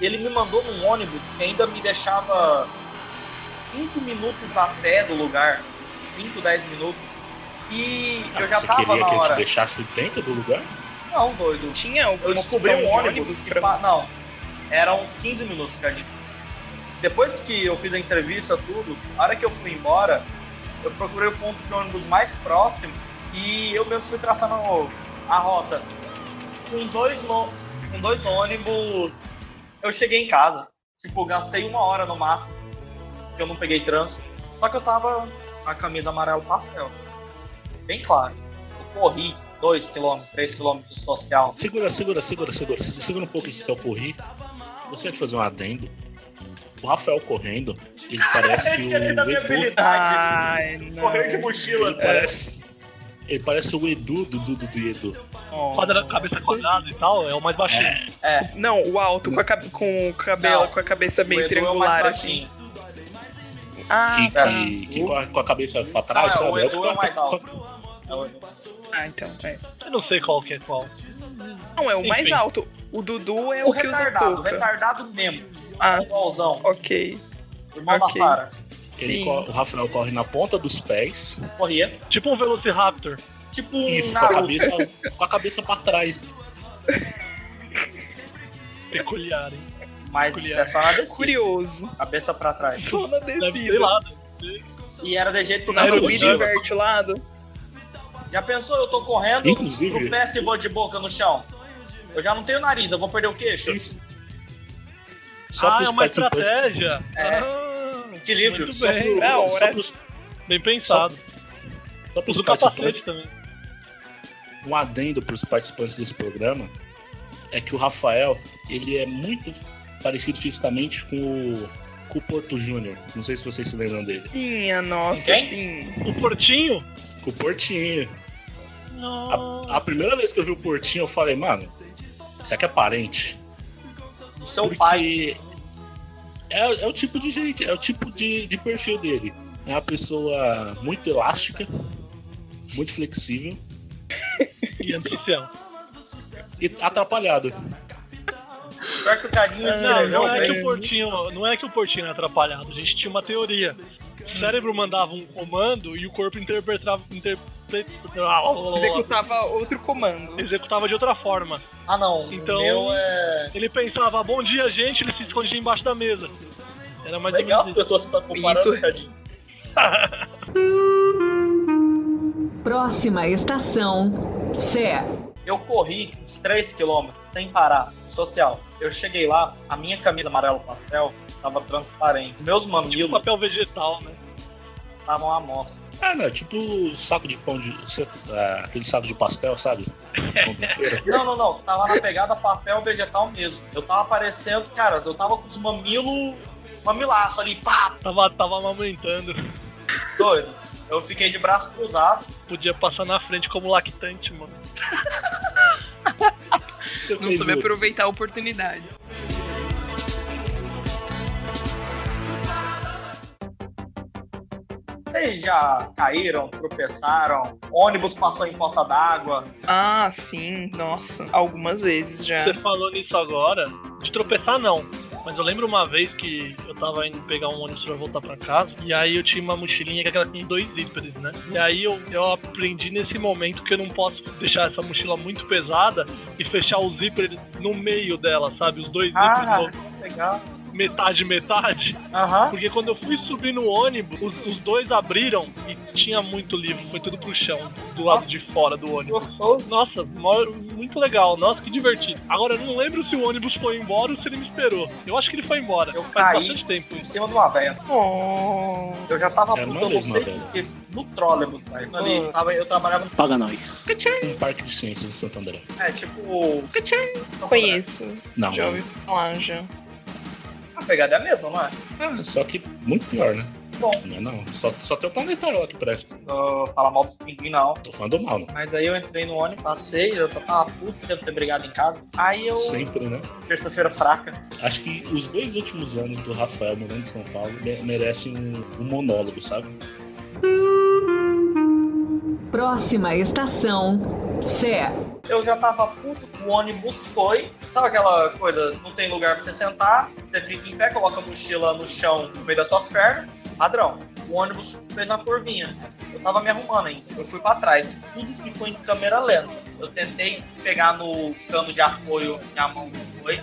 ele me mandou num ônibus que ainda me deixava 5 minutos a pé do lugar. 5, 10 minutos. E Ah, eu já você tava queria que ele te deixasse dentro do lugar? Não, doido. Tinha Eu descobri um ônibus que. pra- pa- Não, era uns 15 minutos, Cardinho. Depois que eu fiz a entrevista, tudo, a hora que eu fui embora, eu procurei o ponto de ônibus mais próximo e eu mesmo fui traçando a rota. Com dois, no- com dois ônibus, eu cheguei em casa. Tipo, gastei uma hora no máximo, que eu não peguei trânsito. Só que eu tava com a camisa amarelo pastel. Bem claro. Eu corri 2 km, 3 km de social. Segura, segura, segura, segura. Segura um pouco esse seu corri. Gostaria de fazer um adendo. O Rafael correndo, ele parece Esqueci da o minha Edu. habilidade. Ai. Correr de mochila. Ele parece. Ele parece o Edu do Dudu do Edu. Quadra, cabeça quadrada e tal, é o mais baixinho. É, Não, o alto com, a, com o cabelo, Não, com a cabeça bem é mais triangular, assim. baixinho. Ah, que, tá. que, que com, a, com a cabeça pra trás, Ah, sabe? o É o Edu que é o tá- mais alto. É. Ah, então. É. Eu não sei qual que é qual. Não, é o mais Enfim. alto. O Dudu é O o que usa retardado, o touca. retardado mesmo. Ah, Igualzão. ok. Irmão Ok. da Sara. Ele Sim. co- o Rafael corre na ponta dos pés. Corria. Tipo um Velociraptor. Tipo um Isso, com a cabeça, com a cabeça pra trás. Peculiar, hein? Mas Peculiar. é só na descida. Curioso. Cabeça pra trás. Só na descida. lá. E era de jeito que o Naruto. subida possível. inverte o lado. Já pensou, eu tô correndo Inclusive- no pé e vou de boca no chão? Eu já não tenho nariz, eu vou perder o queixo. Isso. Só ah, é uma estratégia. É. Ah, Equilíbrio. Muito Só, bem. pro- É, só pros, Bem pensado. só pros o capacete participantes, também. um adendo pros participantes desse programa é que o Rafael, ele é muito parecido fisicamente com o, com o Porto Júnior. Não sei se vocês se lembram dele. Minha nossa, Quem? sim. O Portinho? Com o Portinho. A, a primeira vez que eu vi o Portinho, eu falei, mano, isso aqui é parente. Do seu pai. É, é o tipo de gente, é o tipo de, de perfil dele. É uma pessoa muito elástica, muito flexível E antissocial. e atrapalhada. Pior que o Cadinho Não, é que o Portinho, não é que o Portinho é atrapalhado. A gente tinha uma teoria. O cérebro mandava um comando e o corpo interpretava, interpre- Executava outro comando. executava de outra forma. Ah, não. Então- é. Ele pensava, bom dia, gente, ele se escondia embaixo da mesa. Era mais Legal as pessoas estão comparando, Isso. Cadinho. Próxima estação, Sé. Eu corri uns 3km sem parar. Social. Eu cheguei lá, a minha camisa amarelo pastel estava transparente. Meus Tipo mamilos papel vegetal, né? estavam à mostra. Ah, não, tipo saco de pão de. ah, aquele saco de pastel, sabe? Pão de feira. Não, não, não. Tava na pegada papel vegetal mesmo. Eu tava aparecendo, cara, eu tava com os mamilos. Mamilaço ali, pá, Tava, tava amamentando. doido. Eu fiquei de braço cruzado. Podia passar na frente como lactante, mano. Você Não soube aproveitar a oportunidade. Vocês já caíram, tropeçaram, ônibus passou em poça d'água. Ah, sim, nossa. Algumas vezes já. Você falou nisso agora, de tropeçar não. Mas eu lembro uma vez que eu tava indo pegar um ônibus pra voltar pra casa, e aí eu tinha uma mochilinha que era com dois zíperes, né? E aí eu, eu aprendi nesse momento que eu não posso deixar essa mochila muito pesada e fechar o zíper no meio dela, sabe? Os dois zíperes, Ah, no- legal. Metade, metade. Aham. Porque quando eu fui subir no ônibus, os, os dois abriram e tinha muito livro, foi tudo pro chão, do lado de fora do ônibus. Gostoso. Nossa, muito legal, nossa, que divertido. Agora, eu não lembro se o ônibus foi embora ou se ele me esperou. Eu acho que ele foi embora. Eu Faz caí. bastante tempo Em isso. cima de uma véia. Oh. Eu já tava É, puto, não eu não mesmo, sei porque no trólebus, velho. Ali, tava, eu trabalhava no. Paga nós. um parque de ciências em Santo André. É, tipo. Conheço. Não, Já ouvi falar já. A pegada é a mesma, não é? ah, só que muito pior, né? Bom. Não é não. Só, só tem o planetário lá que presta. Uh, falar mal dos pinguins, não. Tô falando mal, né? Mas aí eu entrei no ônibus, passei, eu só tava puto, devo ter brigado em casa. Aí eu. Sempre, né? Terça-feira fraca. Acho que os dois últimos anos do Rafael morando em São Paulo me- merecem um, um monólogo, sabe? Próxima estação, Sé. Eu já tava puto, o ônibus foi. Sabe aquela coisa, não tem lugar pra você sentar, você fica em pé, coloca a mochila no chão, no meio das suas pernas. Padrão. O ônibus fez uma curvinha. Eu tava me arrumando ainda. Eu fui pra trás. Tudo ficou em câmera lenta. Eu tentei pegar no cano de apoio, minha mão não foi.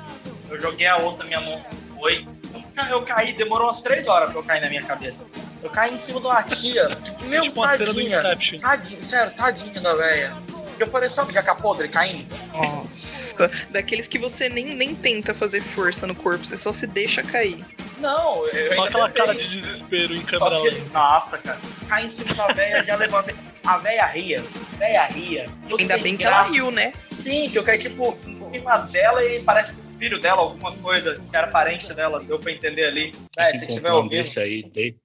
Eu joguei a outra, minha mão não foi. Eu, eu caí, demorou umas três horas pra eu cair na minha cabeça. Eu caí em cima de uma tia. Meu, tipo cena do tadinha. Tadinho, sério, tadinha da velha. Porque eu parecia um jaca podre caindo. Nossa. Daqueles que você nem, nem tenta fazer força no corpo, você só se deixa cair. Não, eu Só aquela cara de desespero em câmera que- lenta. Nossa, cara. Cai em cima da véia, já levantei. A véia ria. A véia ria. Eu Ainda bem que ela riu, né? Sim, que eu caí, tipo, em cima dela e parece que o filho dela, alguma coisa, que era parente dela, deu pra entender ali. É, se que tiver um ouvindo. desse aí, dei.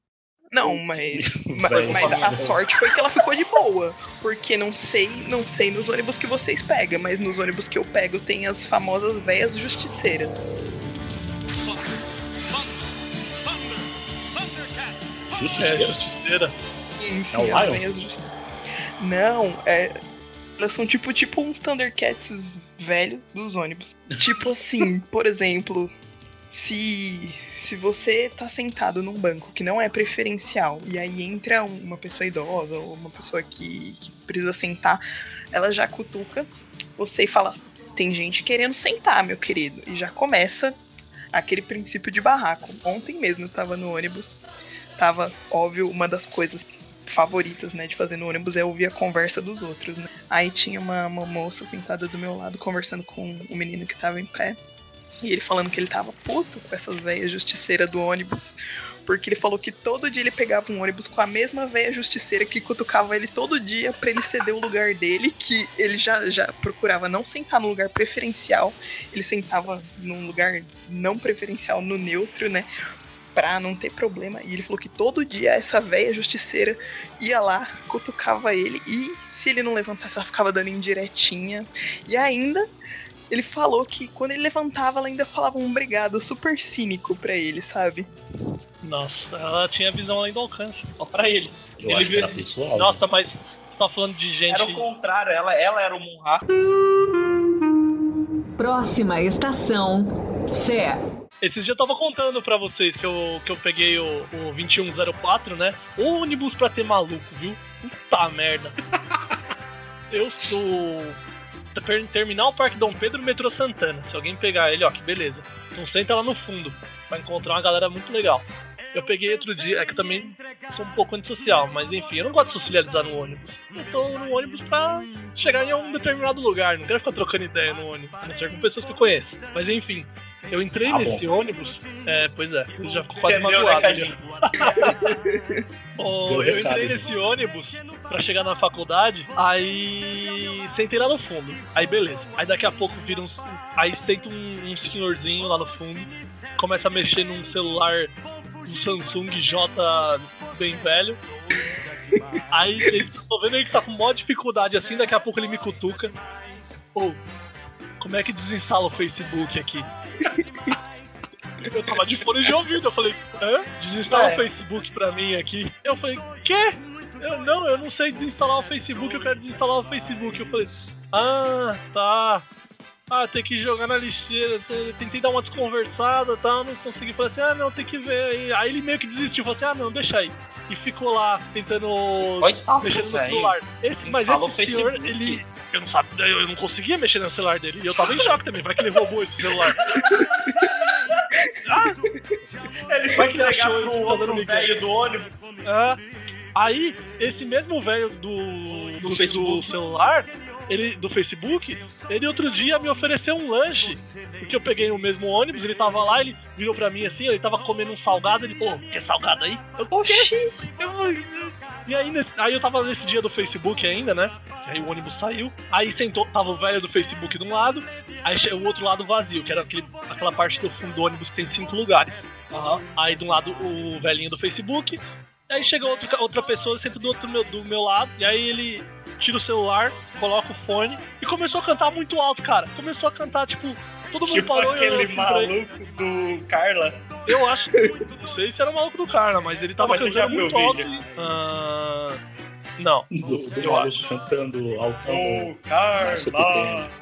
Não, mas, mas, mas a sorte foi que ela ficou de boa. Porque não sei, não sei nos ônibus que vocês pegam, mas nos ônibus que eu pego tem as famosas veias justiceiras. É, Justiceira. justiceira. Enfim, É o as Lion? justi- Não, é. Elas são tipo, tipo uns Thundercats velho dos ônibus. tipo assim, por exemplo, se. Se você tá sentado num banco que não é preferencial e aí entra um- uma pessoa idosa ou uma pessoa que, que precisa sentar, ela já cutuca você e fala: tem gente querendo sentar, meu querido. E já começa aquele princípio de barraco. Ontem mesmo eu tava no ônibus, tava, óbvio, uma das coisas favoritas, né, de fazer no ônibus é ouvir a conversa dos outros, né? Aí tinha uma, uma moça sentada do meu lado conversando com o menino que tava em pé. E ele falando que ele tava puto com essas velhas justiceiras do ônibus. Porque ele falou que todo dia ele pegava um ônibus com a mesma velha justiceira que cutucava ele todo dia pra ele ceder o lugar dele, que ele já, já procurava não sentar no lugar preferencial, ele sentava num lugar não preferencial, no neutro, né? Pra não ter problema. E ele falou que todo dia essa velha justiceira ia lá, cutucava ele e se ele não levantasse, ela ficava dando indiretinha. E ainda ele falou que quando ele levantava, ela ainda falava um obrigado super cínico pra ele, sabe? Nossa, ela tinha visão além do alcance. Só pra ele. Eu Ele acho que era viu- pessoal. Nossa, mas você tá falando de gente. Era o contrário, ela, ela era o Munra. Próxima estação, Sé. Esses dias eu tava contando pra vocês que eu, que eu peguei o, o 2104, né? O ônibus pra ter maluco, viu? Puta merda. Eu sou. Ter- Terminal Parque Dom Pedro, metrô Santana. Se alguém pegar ele, ó, que beleza. Então senta lá no fundo. Vai encontrar uma galera muito legal. Eu peguei outro dia, é que eu também sou um pouco antissocial, mas enfim, eu não gosto de socializar no ônibus. Eu tô no ônibus pra chegar em um determinado lugar, não quero ficar trocando ideia no ônibus, a não ser com pessoas que eu conheço. Mas enfim, eu entrei Ah, nesse ônibus, é, pois é, já ficou quase Entendeu, magoado. né. Cadinho? Ô, Deu eu recado, entrei nesse ônibus pra chegar na faculdade, aí sentei lá no fundo. Aí beleza. Aí daqui a pouco vira uns. Aí senta um, um senhorzinho lá no fundo, começa a mexer num celular, um Samsung J bem velho. Aí tô vendo ele que tá com maior dificuldade assim, daqui a pouco ele me cutuca. Ô, como é que desinstala o Facebook aqui? Eu tava de fone de ouvido, eu falei, hã? Desinstala É. o Facebook pra mim aqui. Eu falei, quê? Eu, não, eu não sei desinstalar o Facebook, eu quero desinstalar o Facebook. Eu falei, ah, tá. Ah, tem que jogar na lixeira. Tentei dar uma desconversada, tá? Não consegui. Falei assim, ah, não, tem que ver aí. Aí ele meio que desistiu, falou assim, ah, não, deixa aí. E ficou lá, tentando Coitado, mexendo no velho. celular. Esse, mas esse senhor, Facebook. ele. Eu não sabia, eu não conseguia mexer no celular dele. E eu tava em choque também, vai que ele roubou esse celular. ah, Ele Vai foi que entregar achou pro outro velho do ônibus. ah. Aí, esse mesmo velho do, do, do Facebook. celular, ele do Facebook, ele outro dia me ofereceu um lanche. Porque eu peguei o mesmo ônibus, ele tava lá, ele virou pra mim assim, ele tava comendo um salgado, ele, pô, quer salgado aí? Eu, eu- e aí, nesse- aí eu tava nesse dia do Facebook ainda, né? Aí o ônibus saiu, aí sentou, tava o velho do Facebook de um lado, aí o outro lado vazio, que era aquele, aquela parte do fundo do ônibus que tem cinco lugares. Aham. Aí de um lado o velhinho do Facebook, aí chega outro, outra pessoa, senta do outro meu, do meu lado, e aí ele tira o celular, coloca o fone e começou a cantar muito alto, cara. Começou a cantar, tipo, todo mundo Tipo parou e olhou aquele assim maluco do Carla. Eu acho, não sei se era o maluco do cara, mas ele tava mas você já cantando muito o alto. vídeo? Ah, não. Do, do Eu maluco acho. cantando altão. Ô, Carla,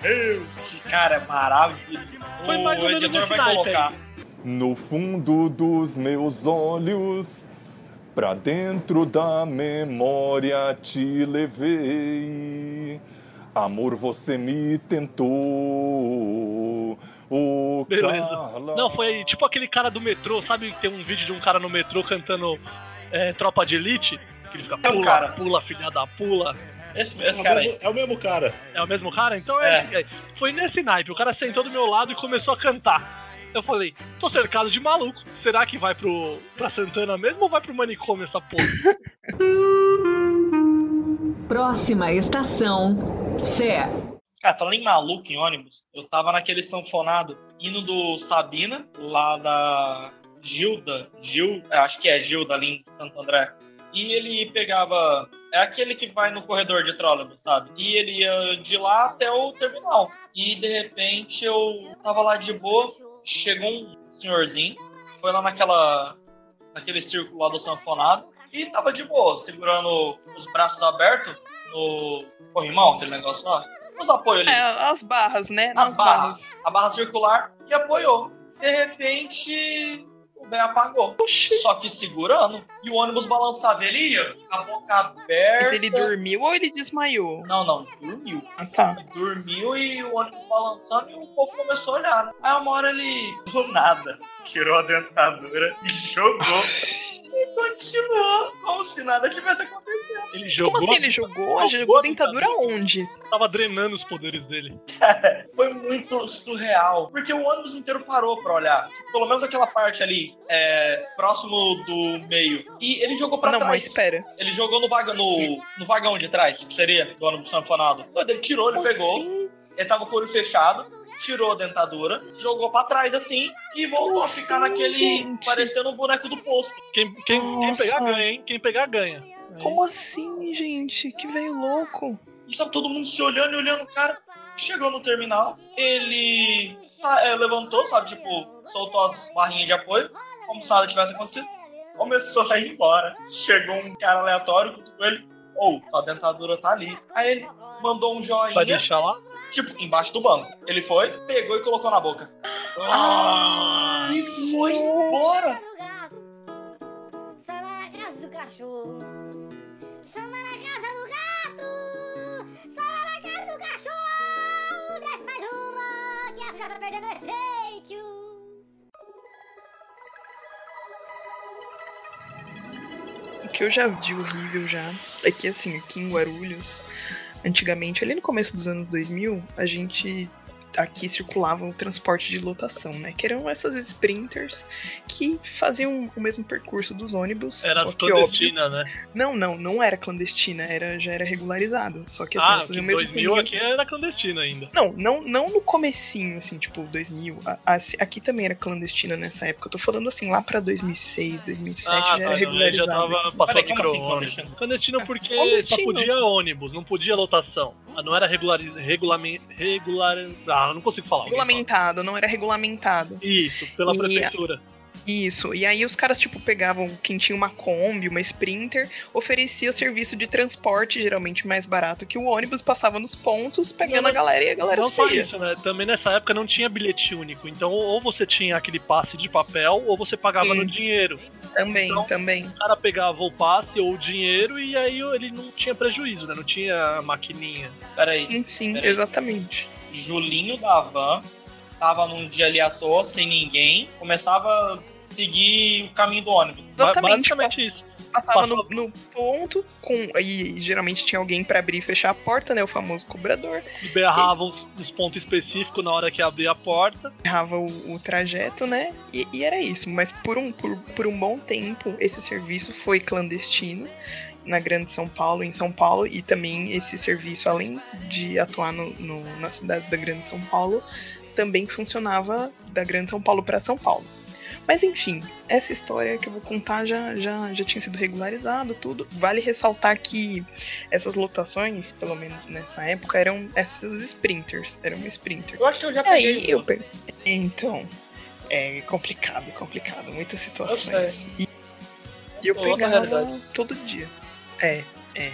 meu. Cara, é maravilhoso. Foi mais ou o menos editor nesse vai colocar. No fundo dos meus olhos, pra dentro da memória te levei. Amor, você me tentou. Oh, Beleza. Carla. Não, foi tipo aquele cara do metrô, sabe tem um vídeo de um cara no metrô cantando é, Tropa de Elite? Que ele fica É pula, cara. pula, filha da pula. Esse, É esse o cara aí. mesmo- é o mesmo cara. É o mesmo cara? Então é, É. aí. Foi nesse naipe. O cara sentou do meu lado e começou a cantar. Eu falei, tô cercado de maluco. Será que vai pro, pra Santana mesmo ou vai pro manicômio essa porra? Próxima estação, Sé. Cara, falando em maluco em ônibus, eu tava naquele sanfonado indo do Sabina, lá da. Gilda, Gil, é, acho que é Gilda ali em Santo André. E ele pegava. É aquele que vai no corredor de trólebus, sabe? E ele ia de lá até o terminal. E de repente eu tava lá de boa, chegou um senhorzinho, foi lá naquela. naquele círculo lá do sanfonado, e tava de boa, segurando os braços abertos no corrimão, aquele negócio lá. Nos apoios ali. É, as barras, né? as Nas barras, a barra circular e apoiou. De repente, o velho apagou. Só que segurando. E o ônibus balançava. Ele ia com a boca aberta. Mas ele dormiu ou ele desmaiou? Não, não, dormiu. Ah, tá. Dormiu e o ônibus balançando e o povo começou a olhar. né? Aí uma hora ele, do nada, tirou a dentadura e jogou. Continuou como se nada tivesse acontecendo. Ele jogou. Como assim ele jogou? Jogou Jogou a dentadura onde? Tava drenando os poderes dele. Foi muito surreal. Porque o ônibus inteiro parou pra olhar. Pelo menos aquela parte ali, é, próximo do meio. E ele jogou pra Não, mas trás. espera. Ele jogou no, vaga, no, no vagão de trás, que seria do ônibus sanfonado. Ele tirou, ele Como pegou. assim? Ele tava com o olho fechado, tirou a dentadura, jogou pra trás assim e voltou a ficar naquele. gente. parecendo um boneco do posto. Quem, quem, quem pegar ganha, hein? Quem pegar ganha. Como assim, gente? Que velho louco. E sabe, todo mundo se olhando e olhando o cara. Chegou no terminal, ele é, levantou, sabe, tipo, soltou as barrinhas de apoio, como se nada tivesse acontecido. Começou a ir embora. Chegou um cara aleatório, cutucou ele. Ou, sua dentadura tá ali. Aí ele mandou um Vai joinha, deixar lá? Tipo, embaixo do banco. Ele foi, pegou e colocou na boca. Ah, E foi embora. Samba na casa do cachorro. Samba na casa do gato. Samba na casa do cachorro. Desce mais uma, que essa já perdendo efeito. O que eu já vi horrível já é que, assim, aqui em Guarulhos, antigamente, ali no começo dos anos 2000, a gente aqui circulava o transporte de lotação, né? Que eram essas sprinters que faziam o mesmo percurso dos ônibus. Era só as que, óbvio, clandestinas, né? Não, não, não era clandestina, era, já era regularizada. Só que assim, ah, faziam em o mesmo 2000 caminho. aqui era clandestina ainda. Não, não, não no comecinho, assim, tipo, 2000. A- a- aqui também era clandestina nessa época. Eu tô falando, assim, lá pra 2006, 2007 Ah, já tá, era não, ele já regularizado. tava passando Peraí, como assim clandestino? Clandestino porque Clandestino. só podia ônibus, não podia lotação. Ah, Não era regulariz... regulamen... regular... Ah, não consigo falar. Regulamentado, não era regulamentado. Isso, pela E- prefeitura. Isso. E aí os caras, tipo, pegavam quem tinha uma Kombi, uma Sprinter, oferecia serviço de transporte, geralmente mais barato que o ônibus, passava nos pontos, pegando Não, a galera e a galera Não só saía. isso, né? Também nessa época não tinha bilhete único. Então, ou você tinha aquele passe de papel, ou você pagava Sim. no dinheiro. Também, Então- também. O cara pegava o passe ou o dinheiro e aí ele não tinha prejuízo, né? Não tinha maquininha. Peraí. Sim, sim, Peraí. exatamente. Julinho da van tava num dia ali à toa, sem ninguém, começava a seguir o caminho do ônibus. Exatamente. Basicamente isso. Passava no, no ponto, com e geralmente tinha alguém pra abrir e fechar a porta, né? O famoso cobrador. E berrava uns, uns pontos específicos na hora que abria a porta. errava o, o trajeto, né? E, e era isso. Mas por um, por, por um bom tempo, esse serviço foi clandestino na Grande São Paulo, em São Paulo, e também esse serviço, além de atuar no, no- na cidade da Grande São Paulo, também funcionava da Grande São Paulo para São Paulo. Mas enfim, essa história que eu vou contar já, já, já tinha sido regularizado, tudo. Vale ressaltar que essas lotações, pelo menos nessa época, eram essas sprinters. Eram sprinters. Eu acho que eu já peguei. aí eu pe- Então, é complicado, complicado, muitas situações. E, eu Outra pegava todo dia. É, é.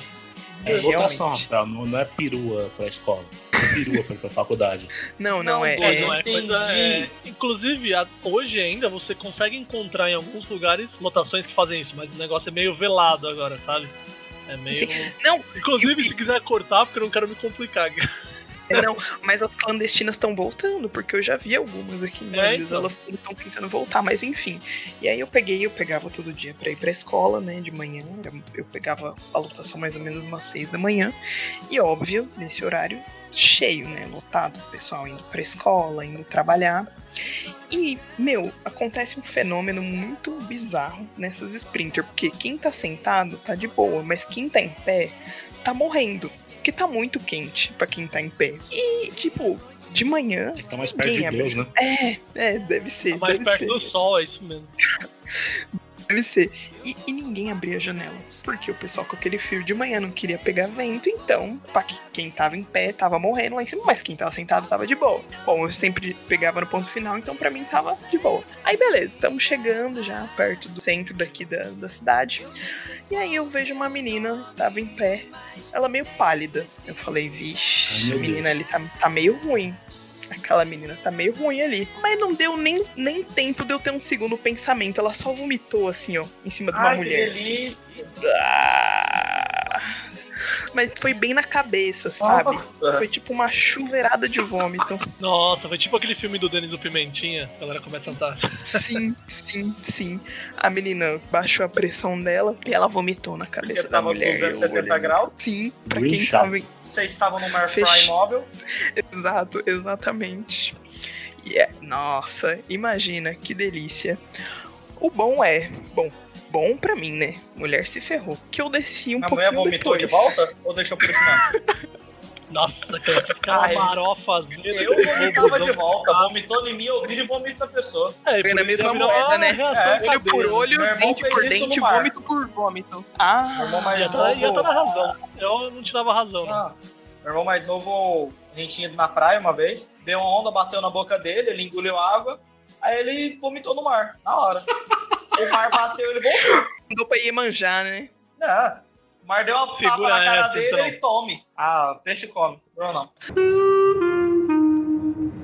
É lotação, realmente. Rafael, não, não é perua pra escola. Não é perua pra, pra faculdade. Não, não, é. Pô, é- não é coisa. é- Inclusive, a- hoje ainda você consegue encontrar em alguns lugares lotações que fazem isso, mas o negócio é meio velado agora, sabe? É meio. Sim. Não, Inclusive, se quiser cortar, porque eu não quero me complicar. é, não, mas as clandestinas estão voltando, porque eu já vi algumas aqui em É, Guarulhos, então. elas estão tentando voltar, mas enfim. E aí eu peguei, eu pegava todo dia pra ir pra escola, né, de manhã, eu pegava a lotação mais ou menos umas seis da manhã, e óbvio, nesse horário, cheio, né, lotado, o pessoal indo pra escola, indo trabalhar. E, meu, acontece um fenômeno muito bizarro nessas sprinter, porque quem tá sentado tá de boa, mas quem tá em pé tá morrendo. Porque tá muito quente pra quem tá em pé. E, tipo, de manhã. Ele tá mais perto de Ninguém Deus, né? É, é, deve ser. Tá mais deve perto ser. do sol, é isso mesmo. Deve ser. E, e ninguém abria a janela. Porque o pessoal com aquele frio de manhã não queria pegar vento, então, pra que- quem tava em pé tava morrendo lá em cima, mas quem tava sentado tava de boa. Bom, eu sempre pegava no ponto final, então pra mim tava de boa. Aí beleza, estamos chegando já perto do centro daqui da, da cidade. E aí eu vejo uma menina, tava em pé, ela meio pálida. Eu falei, vixe, menina Deus. ali tá, tá meio ruim. Aquela menina tá meio ruim ali. Mas não deu nem, nem tempo de eu ter um segundo pensamento. Ela só vomitou assim, ó, em cima de uma Ai, que mulher. delícia. Ah, Mas foi bem na cabeça, sabe? Nossa. Foi tipo uma chuveirada de vômito. Nossa, foi tipo aquele filme do Denis o Pimentinha. A galera começa a andar. Sim, sim, sim. A menina baixou a pressão dela e ela vomitou na cabeça Porque da tava mulher. 270 Eu olhei- graus. Sim, pra quem tava em... Vocês estavam numa air fry Fech- móvel. Exato, exatamente. E é, nossa, imagina que delícia. O bom é, bom, bom pra mim, né? Mulher se ferrou. Que eu desci um A pouquinho mulher vomitou depois. de volta? Ou deixou por isso mesmo? Nossa, aquela, aquela Ai. marofa azeda. Eu vomitava de volta. Vomitou em mim, eu viro e vomito na pessoa. É, Foi na mesma virou moeda, né? É, Olho por olho, dente por dente, vômito por vômito. Ah, Meu irmão mais Ia novo. ia tá na razão. Eu não te dava razão, né? Ah, meu irmão mais novo, a gente tinha ido na praia uma vez, deu uma onda, bateu na boca dele, ele engoliu água, aí ele vomitou no mar, na hora. O mar bateu, ele voltou. Mandou pra Iemanjá, né? Não, o mar deu uma tapa Segura na cara essa, dele, então. ele tome. Ah, peixe come. Não, não.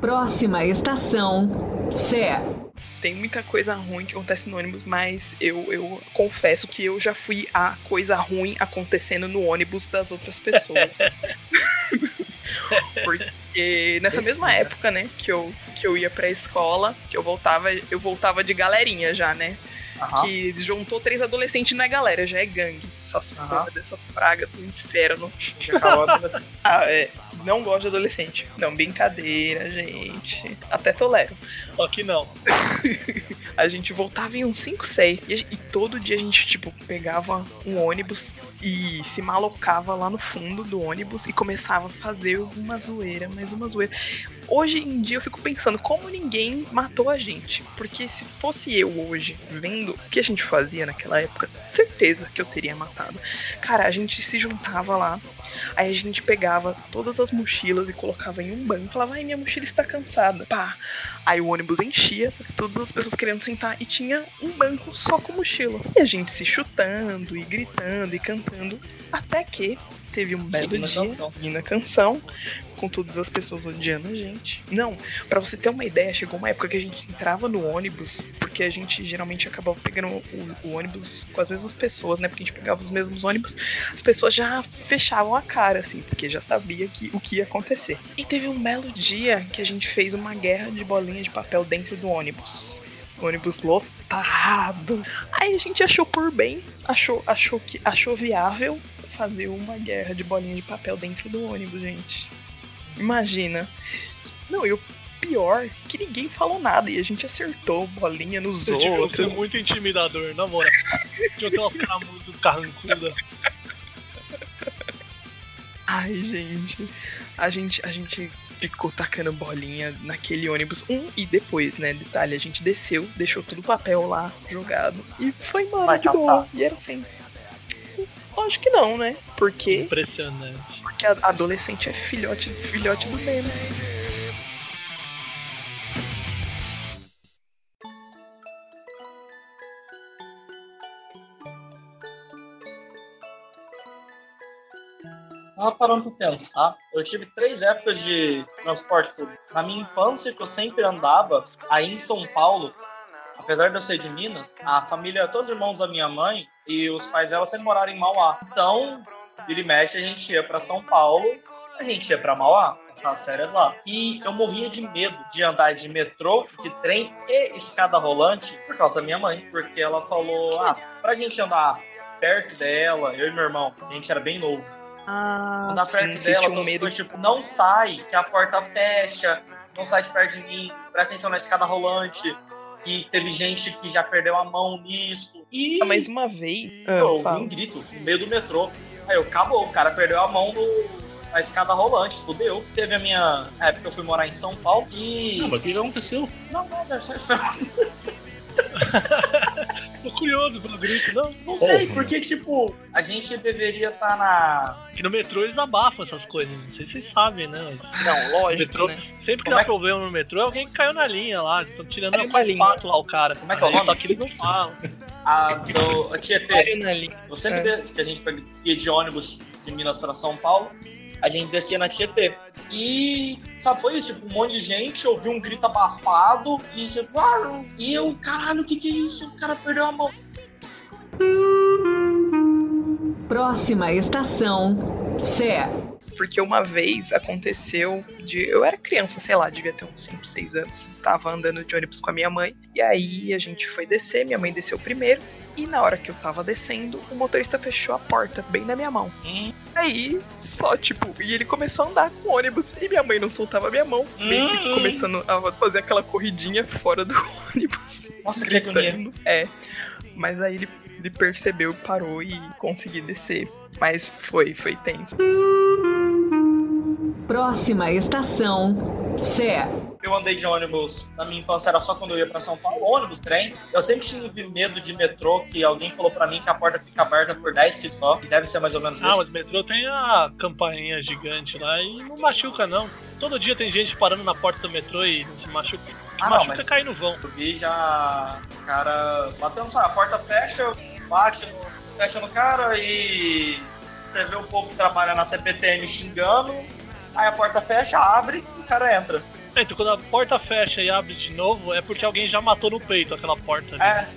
Próxima estação, Sé. Tem muita coisa ruim que acontece no ônibus, mas eu, eu confesso que eu já fui a coisa ruim acontecendo no ônibus das outras pessoas. Porque nessa mesma época, né, que eu, que eu ia pra escola, que eu voltava, eu voltava de galerinha já, né? Aham. Que juntou três adolescentes não é galera, já é gangue. Essas porra dessas pragas do inferno. Assim. Ah, é. Não gosto de adolescente. Não, brincadeira, gente. Até tolero. Só que não. A gente voltava em uns 5, 6. E, e todo dia a gente, tipo, pegava um ônibus e se malocava lá no fundo do ônibus e começava a fazer uma zoeira, mais uma zoeira. Hoje em dia eu fico pensando como ninguém matou a gente. Porque se fosse eu hoje, vendo o que a gente fazia naquela época, certeza que eu teria matado. Cara, a gente se juntava lá. Aí a gente pegava todas as mochilas e colocava em um banco. Falava, ai, minha mochila está cansada. Pá. Aí o ônibus enchia, todas as pessoas querendo sentar e tinha um banco só com mochila. E a gente se chutando e gritando e cantando. Até que teve um belo Seguindo dia, canção. seguindo a canção, com todas as pessoas odiando a gente. Não, pra você ter uma ideia, chegou uma época que a gente entrava no ônibus, porque a gente geralmente acabava pegando o, o ônibus com as mesmas pessoas, né? Porque a gente pegava os mesmos ônibus, as pessoas já fechavam a cara, assim, porque já sabia que, o que ia acontecer. E teve um belo dia que a gente fez uma guerra de bolinha de papel dentro do ônibus. Ônibus lotado. Aí a gente achou por bem, achou, achou que achou viável fazer uma guerra de bolinha de papel dentro do ônibus, gente. Imagina. Não, e o pior que ninguém falou nada e a gente acertou bolinha nos ser outros. muito intimidador, na moral. Tinha aquelas caras muito carrancudas. Ai, gente. A gente, a gente ficou tacando bolinha naquele ônibus. Um e depois, né? Detalhe, a gente desceu, deixou tudo papel lá jogado. E foi embora Vai de boa. catar. E era assim. Lógico que não, né? Porque, Impressionante. porque a adolescente é filhote, filhote do meme. Tava parando pra pensar. Eu tive três épocas de transporte público. Na minha infância, que eu sempre andava, aí em São Paulo, apesar de eu ser de Minas, a família, todos os irmãos da minha mãe e os pais dela sempre moraram em Mauá. Então, vira e mexe, a gente ia pra São Paulo, a gente ia pra Mauá, passar as férias lá. E eu morria de medo de andar de metrô, de trem e escada rolante por causa da minha mãe. Porque ela falou, ah, pra gente andar perto dela, eu e meu irmão, a gente era bem novo. Ah, Andar sim, perto vocês dela, então, medo. tipo, não sai, que a porta fecha, não sai de perto de mim, presta atenção na escada rolante, que teve gente que já perdeu a mão nisso. E Ah, mas uma vez. Ah, eu ouvi um grito no meio do metrô. Aí eu, acabou, o cara perdeu a mão no, na escada rolante, fudeu. Teve a minha época que eu fui morar em São Paulo, que. Não, mas o que aconteceu? Não, não, deve ser. Tô curioso pelo grito, não. Não sei, Porra. porque, tipo, a gente deveria estar na. Que no metrô eles abafam essas coisas, não sei se vocês sabem, né? mas Não, lógico, metrô- né? Sempre que Como dá é problema no metrô, é alguém que caiu na linha lá. Estão tirando Caiu com a na linha. espátula o cara. Como é que é o nome? Só que eles não falam. A do a Tietê. Na linha. Eu sempre É. que a gente pega- ia de ônibus de Minas para São Paulo, a gente descia na Tietê. E sabe, foi isso, tipo, um monte de gente ouviu um grito abafado e tipo, ah, e eu, caralho, o que que é isso? O cara perdeu a mão. Próxima estação, Sé. Porque uma vez aconteceu de. Eu era criança, sei lá, devia ter uns 5, 6 anos. Tava andando de ônibus com a minha mãe. E aí a gente foi descer, minha mãe desceu primeiro. E na hora que eu tava descendo, o motorista fechou a porta bem na minha mão. Hum, Aí, só tipo, e ele começou a andar com o ônibus. E minha mãe não soltava a minha mão. Meio que Hum. começando a fazer aquela corridinha fora do ônibus. nossa, que agonia. gritando. É. Mas aí ele, ele percebeu, parou e conseguiu descer. Mas foi, foi tenso. Próxima estação, Sé. Eu andei de ônibus na minha infância, era só quando eu ia pra São Paulo, ônibus, trem. Eu sempre tive medo de metrô, que alguém falou pra mim que a porta fica aberta por 10 segundos só. E deve ser mais ou menos Ah, isso. mas metrô tem a campainha gigante lá e não machuca, não. Todo dia tem gente parando na porta do metrô e não se machuca. Que Ah, não, machuca mas- é cair no vão. Eu vi já o cara batendo, sabe, a porta fecha, bate, no- fecha no cara e você vê o povo que trabalha na CPTM xingando, aí a porta fecha, abre e o cara entra. É, Então quando a porta fecha e abre de novo, é porque alguém já matou no peito aquela porta ali. É,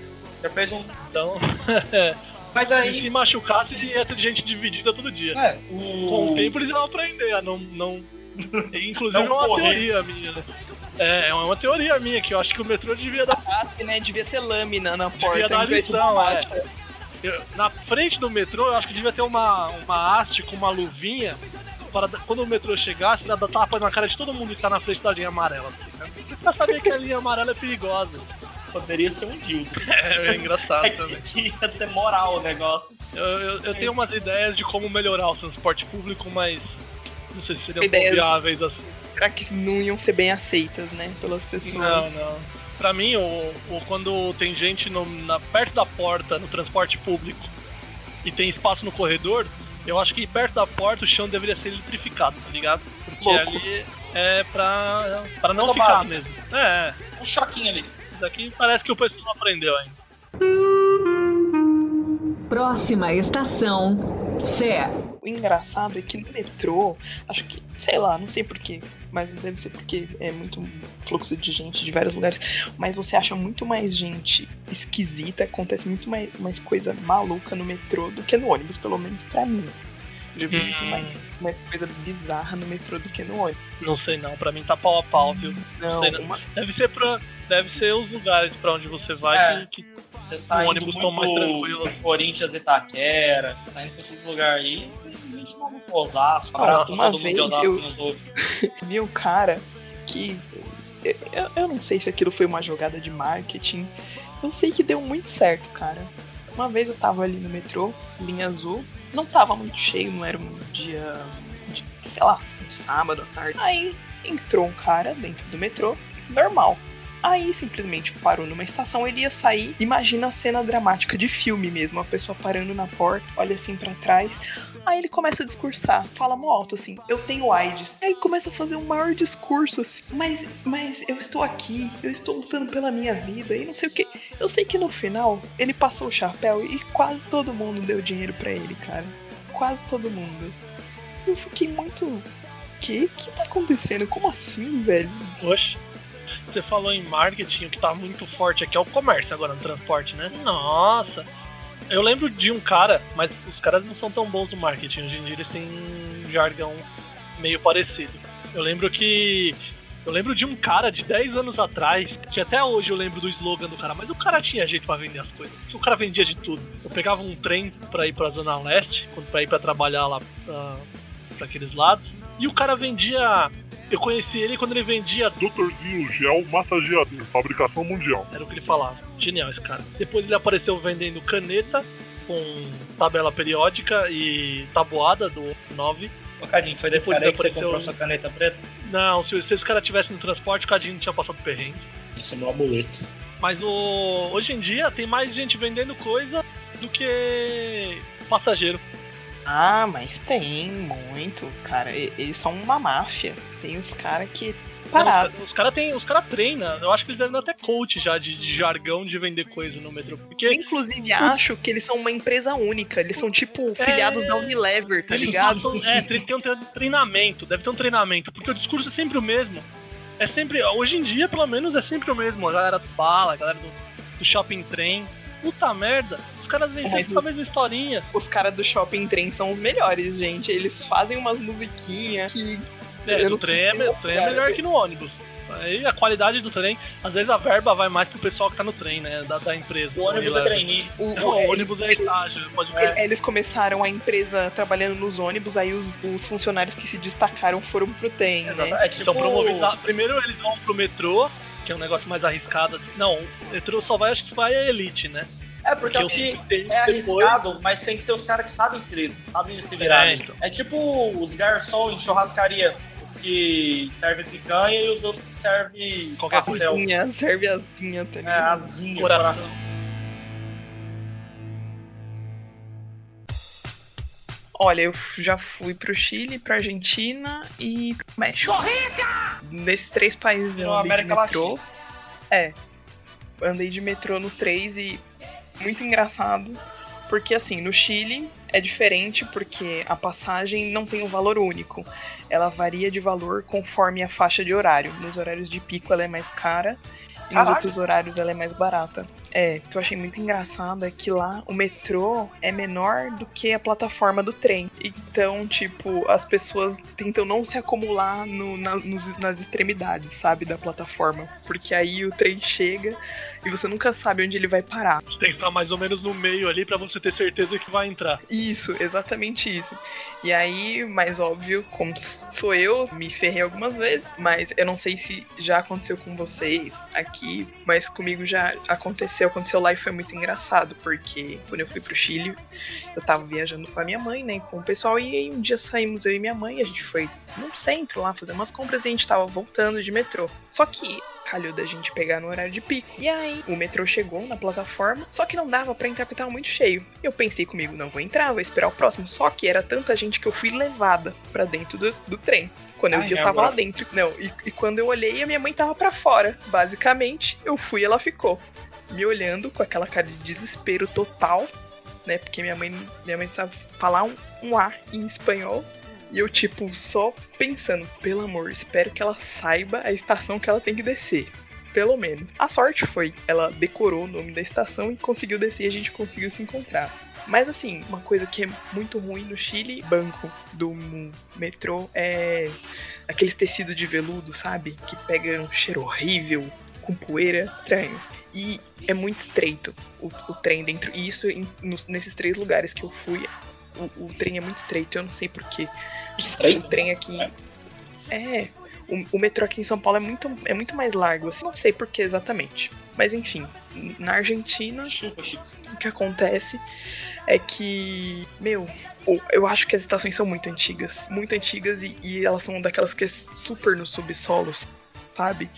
já fez um. Então, Mas se aí. se machucasse, ia ter gente dividida todo dia. É, Com o o. tempo eles iam aprender a não. não... Inclusive Não é uma correr. teoria minha, né? É, é uma teoria minha que eu acho que o metrô devia dar, Ah, né? Devia ter lâmina na porta. devia dar lição, é. Eu- Na frente do metrô, eu acho que devia ter uma, uma haste com uma luvinha para quando o metrô chegasse, dar tapa na cara de todo mundo que tá na frente da linha amarela. tá? Pra saber que a linha amarela é perigosa. Poderia ser um dildo. É, é engraçado também. que ia ser moral o negócio. Eu, eu- eu tenho umas ideias de como melhorar o transporte público, mas não sei se seriam Ideias- viáveis assim. Será que não iam ser bem aceitas, né? Pelas pessoas. Não, não. Pra mim, o, o- quando tem gente no- na- perto da porta no transporte público e tem espaço no corredor, eu acho que perto da porta o chão deveria ser eletrificado, tá ligado? Porque Louco. ali é pra, pra não Coisa ficar básica. mesmo. É, Um choquinho ali. isso daqui parece que o pessoal não aprendeu ainda. Próxima estação, Sé. O engraçado é que no metrô, acho que, sei lá, não sei porquê, mas deve ser porque é muito fluxo de gente de vários lugares, mas você acha muito mais gente esquisita, acontece muito mais, mais coisa maluca no metrô do que no ônibus, pelo menos pra mim. Já vi muito Hum. mais, mais coisa bizarra no metrô do que no ônibus. Não sei não, pra mim tá pau a pau, viu? Não, sei não. uma- Deve ser pra. Deve ser os lugares pra onde você vai É. que, que Você tá ônibus muito tão mais tranquilo. Corinthians e Itaquera, tá indo pra esses lugares aí. Gente maluco, Osasco, Ah, uma todo mundo de vez Osasco eu- que nos ouve. vi um cara que. Eu, eu não sei se aquilo foi uma jogada de marketing. Eu sei que deu muito certo, cara. Uma vez eu tava ali no metrô, linha azul, não tava muito cheio, não era um dia de, sei lá, um sábado à tarde. Aí entrou um cara dentro do metrô, normal. Aí simplesmente parou numa estação, ele ia sair. Imagina a cena dramática de filme mesmo, a pessoa parando na porta, olha assim pra trás. Aí ele começa a discursar, fala mó alto assim, eu tenho AIDS. Aí começa a fazer um maior discurso assim, mas, mas eu estou aqui, eu estou lutando pela minha vida e não sei o que. Eu sei que no final ele passou o chapéu e quase todo mundo deu dinheiro pra ele, cara. Quase todo mundo. Eu fiquei muito. Que? que tá acontecendo? Como assim, velho? Oxe. Você falou em marketing, o que tá muito forte aqui é o comércio agora no transporte, né? Nossa! Eu lembro de um cara, mas os caras não são tão bons no marketing. Hoje em dia eles têm um jargão meio parecido. Eu lembro que. Eu lembro de um cara de 10 anos atrás, que até hoje eu lembro do slogan do cara, mas o cara tinha jeito pra vender as coisas. O cara vendia de tudo. Eu pegava um trem pra ir pra Zona Leste, pra ir pra trabalhar lá pra, pra aqueles lados, e o cara vendia eu conheci ele quando ele vendia. Doutorzinho Gel Massageador, fabricação mundial. Era o que ele falava. Genial esse cara. Depois ele apareceu vendendo caneta, com tabela periódica e tabuada do 9. Ô, Cadinho, foi desse Depois cara aí que você comprou sua caneta preta? Não, se, se esse cara tivesse no transporte, o Cadinho não tinha passado perrengue. Esse é meu amuleto. Mas o, hoje em dia tem mais gente vendendo coisa do que passageiro. Ah, mas tem muito, cara. Eles são uma máfia. Tem os caras que. Não, Parado. os caras tem, os cara treinam. Eu acho que eles devem dar até coach já de, de jargão de vender coisa no metrô. Porque Eu, inclusive, acho que eles são uma empresa única. Eles são tipo filiados da Unilever, tá eles ligado? passam- é, tem um tre- treinamento, deve ter um treinamento, porque o discurso é sempre o mesmo. É sempre, hoje em dia, pelo menos, é sempre o mesmo. A galera do bala, a galera do, do shopping trem. Puta merda, os caras vêm sempre o- com a mesma historinha. Os caras do shopping trem são os melhores, gente. Eles fazem umas musiquinhas que. É, o trem, é, o trem é melhor que no ônibus. Aí a qualidade do trem, às vezes a verba vai mais pro pessoal que tá no trem, né? Da, da empresa. O ônibus é trainee. O, Não, o ônibus é estágio, pode ver. Eles começaram a empresa trabalhando nos ônibus, aí os, os funcionários que se destacaram foram pro trem, Exato. né? É tipo... São promovidos. Primeiro eles vão pro metrô, que é um negócio mais arriscado. Assim. Não, o só vai, acho que vai a elite, né? É, porque eu acho que sei é depois- arriscado, mas tem que ser os caras que sabem se, sabem se virar. É, né? então. É tipo os garçons em churrascaria. Os que servem picanha e os outros que servem Qualquer pastel. Asinha, serve asinha também. É, asinha. Coração. Olha, eu já fui pro Chile, pra Argentina e pro México. Nesses três países eu No andei América de metrô. Latina. É. Andei de metrô nos três e muito engraçado. Porque assim, no Chile é diferente porque a passagem não tem um valor único. Ela varia de valor conforme a faixa de horário. Nos horários de pico ela é mais cara e nos outros horários ela é mais barata. É, o que eu achei muito engraçado é que lá o metrô é menor do que a plataforma do trem. Então, tipo, as pessoas tentam não se acumular no- na- nos- nas extremidades, sabe, da plataforma. Porque aí o trem chega e você nunca sabe onde ele vai parar. Você tem que estar mais ou menos no meio ali pra você ter certeza que vai entrar. Isso, exatamente isso. E aí, mais óbvio, como sou eu, me ferrei algumas vezes, mas eu não sei se já aconteceu com vocês aqui, mas comigo já aconteceu, aconteceu lá e foi muito engraçado, porque quando eu fui pro Chile, eu tava viajando com a minha mãe, né, com o pessoal, e aí um dia saímos eu e minha mãe, a gente foi num centro lá fazer umas compras e a gente tava voltando de metrô. Só que calhou da gente pegar no horário de pico. E aí, o metrô chegou na plataforma, só que não dava pra entrar porque tava muito cheio. Eu pensei comigo, não vou entrar, vou esperar o próximo. Só que era tanta gente que eu fui levada pra dentro do, do trem. Quando eu Ai, vi, eu meu tava lá Deus. dentro. Não, e, e quando eu olhei, a minha mãe tava pra fora. Basicamente, eu fui e ela ficou. Me olhando com aquela cara de desespero total, né? Porque minha mãe, minha mãe sabe falar um, um A em espanhol. E eu, tipo, só pensando, pelo amor, espero que ela saiba a estação que ela tem que descer. Pelo menos. A sorte foi, ela decorou o nome da estação e conseguiu descer e a gente conseguiu se encontrar. Mas assim, uma coisa que é muito ruim no Chile, banco do metrô é aqueles tecidos de veludo, sabe? Que pega um cheiro horrível, com poeira, estranho. E é muito estreito o, o trem dentro. E isso em- nos- nesses três lugares que eu fui, o, o trem é muito estreito, eu não sei porquê. Estranho. O trem aqui. É. O, o metrô aqui em São Paulo é muito, é muito mais largo, assim, não sei por que exatamente. Mas enfim, na Argentina, Chupa, o que acontece é que, meu, eu acho que as estações são muito antigas. Muito antigas e, e elas são daquelas que é super no subsolo, sabe?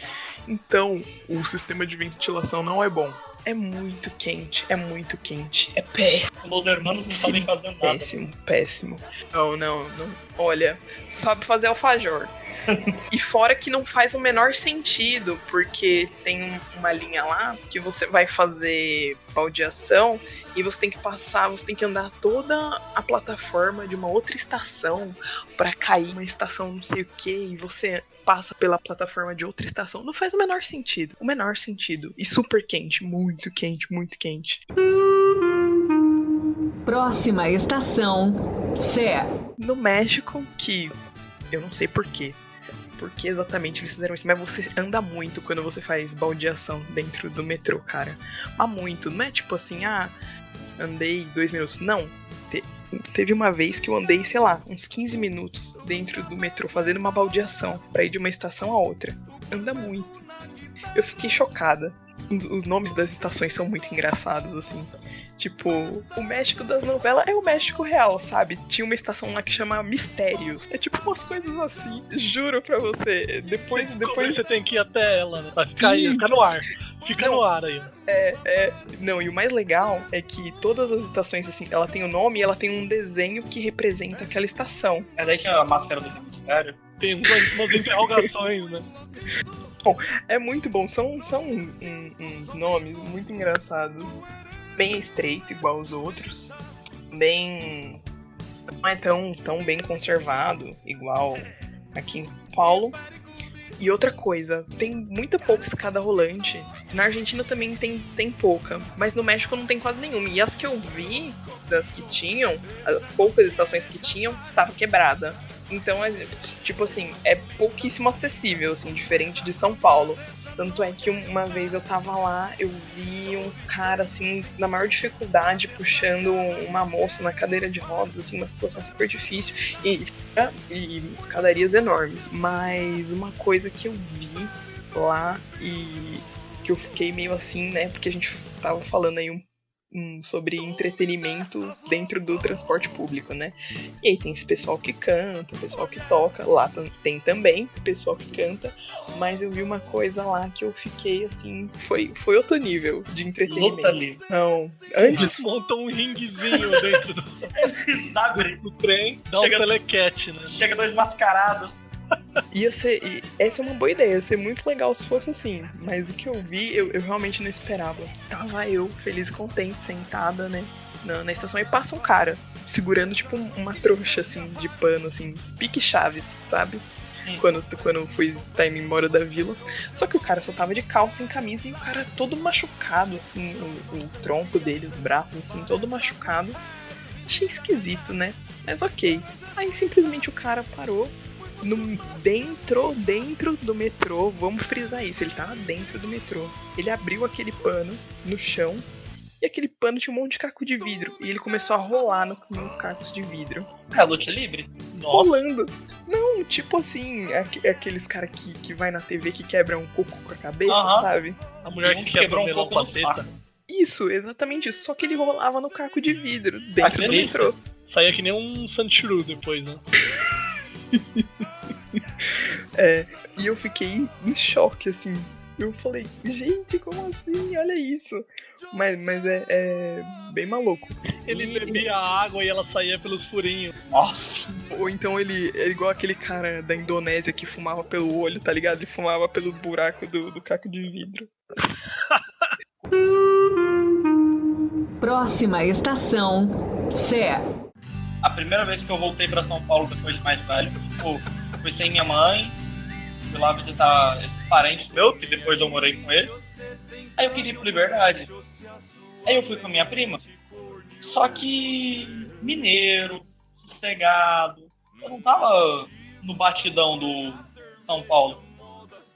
Então, o sistema de ventilação não é bom. É muito quente, é muito quente, é péssimo. Os hermanos não sabem fazer nada. Péssimo, péssimo. Não, não, não. Olha, sabe fazer alfajor. E fora que não faz o menor sentido, porque tem um- uma linha lá que você vai fazer baldeação e você tem que passar, você tem que andar toda a plataforma de uma outra estação pra cair uma estação não sei o que e você passa pela plataforma de outra estação. Não faz o menor sentido. O menor sentido. E super quente, muito quente, muito quente. Próxima estação, Sé. no México, que eu não sei porquê. Porque exatamente eles fizeram isso, mas você anda muito quando você faz baldeação dentro do metrô, cara. Mas muito, não é tipo assim, ah, andei dois minutos. Não. Te- teve uma vez que eu andei, sei lá, uns 15 minutos dentro do metrô, fazendo uma baldeação pra ir de uma estação a outra. Anda muito. Eu fiquei chocada. Os nomes das estações são muito engraçados, assim. Tipo, o México das novelas é o México real, sabe? Tinha uma estação lá que chama Mistérios. É tipo umas coisas assim. Juro pra você. Depois, Você depois. você tem que ir até ela, né? Vai ficar aí, Sim. fica no ar. Fica Não. no ar aí. É, é. Não, e o mais legal é que todas as estações, assim, ela tem o nome e ela tem um desenho que representa aquela estação. Mas aí tinha a máscara do mistério. Tem umas, umas interrogações, né? É muito bom. São, são um- uns nomes muito engraçados. Bem estreito, igual os outros. Bem. Não é tão, tão bem conservado, igual aqui em São Paulo. E outra coisa, tem muita pouca escada rolante. Na Argentina também tem, tem pouca, mas no México não tem quase nenhuma. E as que eu vi, das que tinham, as poucas estações que tinham, estava quebrada. Então, é, tipo assim, é pouquíssimo acessível, assim, diferente de São Paulo. Tanto é que uma vez eu tava lá, eu vi um cara, assim, na maior dificuldade, puxando uma moça na cadeira de rodas, assim, uma situação super difícil. E, e escadarias enormes. Mas uma coisa que eu vi lá e que eu fiquei meio assim, né? Porque a gente tava falando aí um, sobre entretenimento dentro do transporte público, né? E aí tem esse pessoal que canta, pessoal que toca, lá tem também pessoal que canta, mas eu vi uma coisa lá que eu fiquei assim, foi, foi outro nível de entretenimento. Luta livre. Não, antes Eles montam um ringuezinho dentro do, abrem, do trem, dá Chega- um telequete, né? chega dois mascarados. Ia ser. Essa é uma boa ideia, ia ser muito legal se fosse assim. Mas o que eu vi, eu, eu realmente não esperava. Tava eu, feliz e contente, sentada, né? Na, na estação e passa um cara, segurando tipo um- uma trouxa assim, de pano, assim, pique chaves, sabe? Hum. Quando, quando eu fui tá indo embora da vila. Só que o cara só tava de calça em camisa e o cara todo machucado, assim, o, o tronco dele, os braços, assim, todo machucado. Achei esquisito, né? Mas ok. Aí simplesmente o cara parou no dentro, dentro do metrô. Vamos frisar isso, ele tava dentro do metrô. Ele abriu aquele pano no chão e aquele pano tinha um monte de caco de vidro. E ele começou a rolar no- nos cacos de vidro. É, luta livre. Nossa, Rolando. Não, tipo assim, aque- aqueles caras que, que vai na TV que quebram um coco com a cabeça, Aham. sabe? a mulher que que quebrou um quebrou um melão pouco com a. Isso, exatamente isso. Só que ele rolava no caco de vidro, dentro do metrô. Saía que nem um Sanchuru depois, né? É, e eu fiquei em choque, assim. Eu falei, gente, como assim? Olha isso. Mas, mas é, é bem maluco. Ele E- bebia água e ela saía pelos furinhos. Nossa. Ou então ele é igual aquele cara da Indonésia que fumava pelo olho, tá ligado? Ele fumava pelo buraco do, do caco de vidro. Próxima estação, Sé. A primeira vez que eu voltei pra São Paulo depois de mais velho, tipo, eu fui sem minha mãe, fui lá visitar esses parentes meus, que depois eu morei com eles. Aí eu queria ir pro Liberdade. Aí eu fui com a minha prima. Só que mineiro, sossegado. Eu não tava no batidão do São Paulo.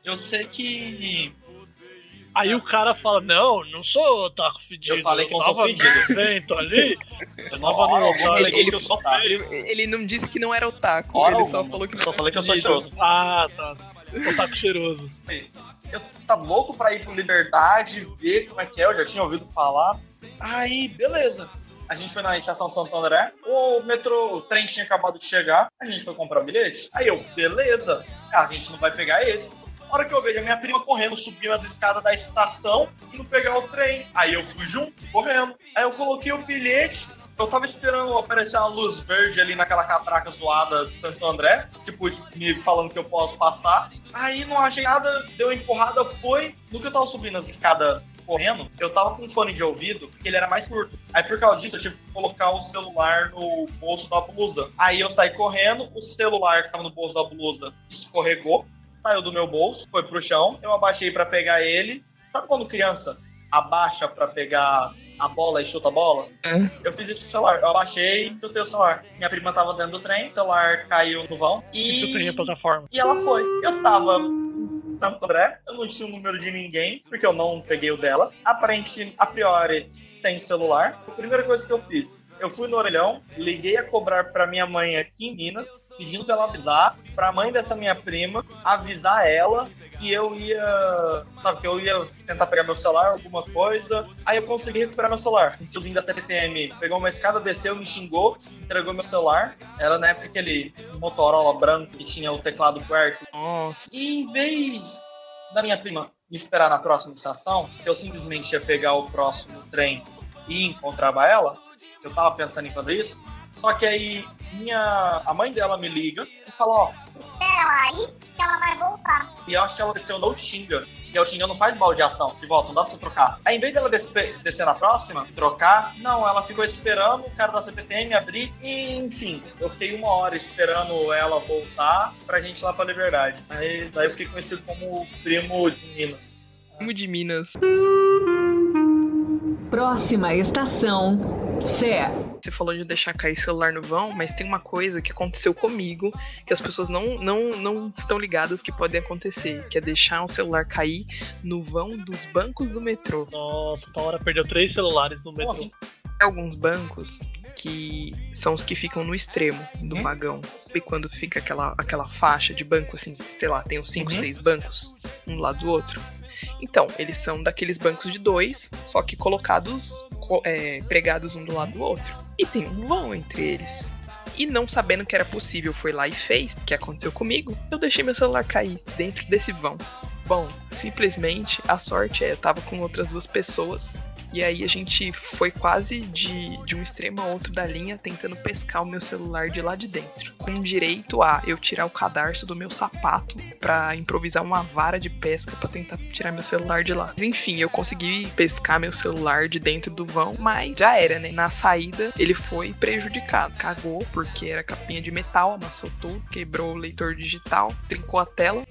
Eu sei que Aí o cara fala, não, não sou otaku fedido. Eu falei que eu não sou fedido. no evento ali. eu não Tava no lugar, ele- que eu sou otaku. Ele, ele não disse que não era otaku, Hora ele só alguma. falou que Eu só falei que eu sou fedido. cheiroso. Ah, tá. Otaku cheiroso. Eu tá louco pra ir pro Liberdade, ver como é que é, eu já tinha ouvido falar. Aí, beleza. A gente foi na estação Santo André, o metrô, o trem tinha acabado de chegar, a gente foi comprar o bilhete. Aí eu, beleza, a gente não vai pegar esse. A hora que eu vejo a minha prima correndo, subindo as escadas da estação, indo pegar o trem. Aí eu fui junto, correndo. Aí eu coloquei o bilhete, eu tava esperando aparecer uma luz verde ali naquela catraca zoada de Santo André, tipo, me falando que eu posso passar. Aí não achei nada, deu uma empurrada, foi. No que eu tava subindo as escadas correndo, eu tava com um fone de ouvido, que ele era mais curto. Aí por causa disso, eu tive que colocar o celular no bolso da blusa. Aí eu saí correndo, o celular que tava no bolso da blusa escorregou, saiu do meu bolso, foi pro chão, eu abaixei pra pegar ele. Sabe quando criança abaixa pra pegar a bola e chuta a bola? Eu fiz isso com o celular. Eu abaixei e chutei o celular. Minha prima tava dentro do trem, o celular caiu no vão E e, a plataforma. e ela foi. Eu tava em Santo André, eu não tinha o número de ninguém, porque eu não peguei o dela. Aparente, a priori, sem celular. A primeira coisa que eu fiz, Eu fui no orelhão, liguei a cobrar pra minha mãe aqui em Minas, pedindo pra ela avisar, pra mãe dessa minha prima, avisar ela que eu ia. Sabe, que eu ia tentar pegar meu celular, alguma coisa. Aí eu consegui recuperar meu celular. O tiozinho da CPTM pegou uma escada, desceu, me xingou, entregou meu celular. Era na época aquele Motorola branco que tinha o teclado quarto. Nossa. E em vez da minha prima me esperar na próxima estação, que eu simplesmente ia pegar o próximo trem e encontrava ela, que eu tava pensando em fazer isso. Só que aí minha, a mãe dela me liga e fala, ó, Espera ela aí, que ela vai voltar. e eu acho que ela desceu no Xinga. E o Xinga não faz baldeação, de volta, não dá pra você trocar. Aí, em vez dela descer, descer na próxima, trocar, não, ela ficou esperando o cara da CPTM abrir. E, enfim, eu fiquei uma hora esperando ela voltar pra gente ir lá pra Liberdade. Mas aí eu fiquei conhecido como o primo de Minas. Primo de Minas. Próxima estação, Sé. Você falou de deixar cair celular no vão, mas tem uma coisa que aconteceu comigo que as pessoas não, não, não estão ligadas que pode acontecer, que é deixar um celular cair no vão dos bancos do metrô. Nossa, tal hora perdeu três celulares no metrô. Tem alguns bancos que são os que ficam no extremo do Uhum. vagão. E quando fica aquela, aquela faixa de banco, assim, sei lá, tem uns 5, Uhum. 6 bancos, um do lado do outro. Então, eles são daqueles bancos de dois, só que colocados, co- é, pregados um do lado do outro. E tem um vão entre eles. E não sabendo que era possível, foi lá e fez, que aconteceu comigo, eu deixei meu celular cair dentro desse vão. Bom, simplesmente a sorte é, eu tava com outras duas pessoas. E aí a gente foi quase de, de um extremo a outro da linha tentando pescar o meu celular de lá de dentro. Com direito a eu tirar o cadarço do meu sapato pra improvisar uma vara de pesca pra tentar tirar meu celular de lá. Mas, enfim, eu consegui pescar meu celular de dentro do vão, mas já era, né? Na saída ele foi prejudicado. Cagou porque era capinha de metal, amassou tudo, quebrou o leitor digital, trincou a tela.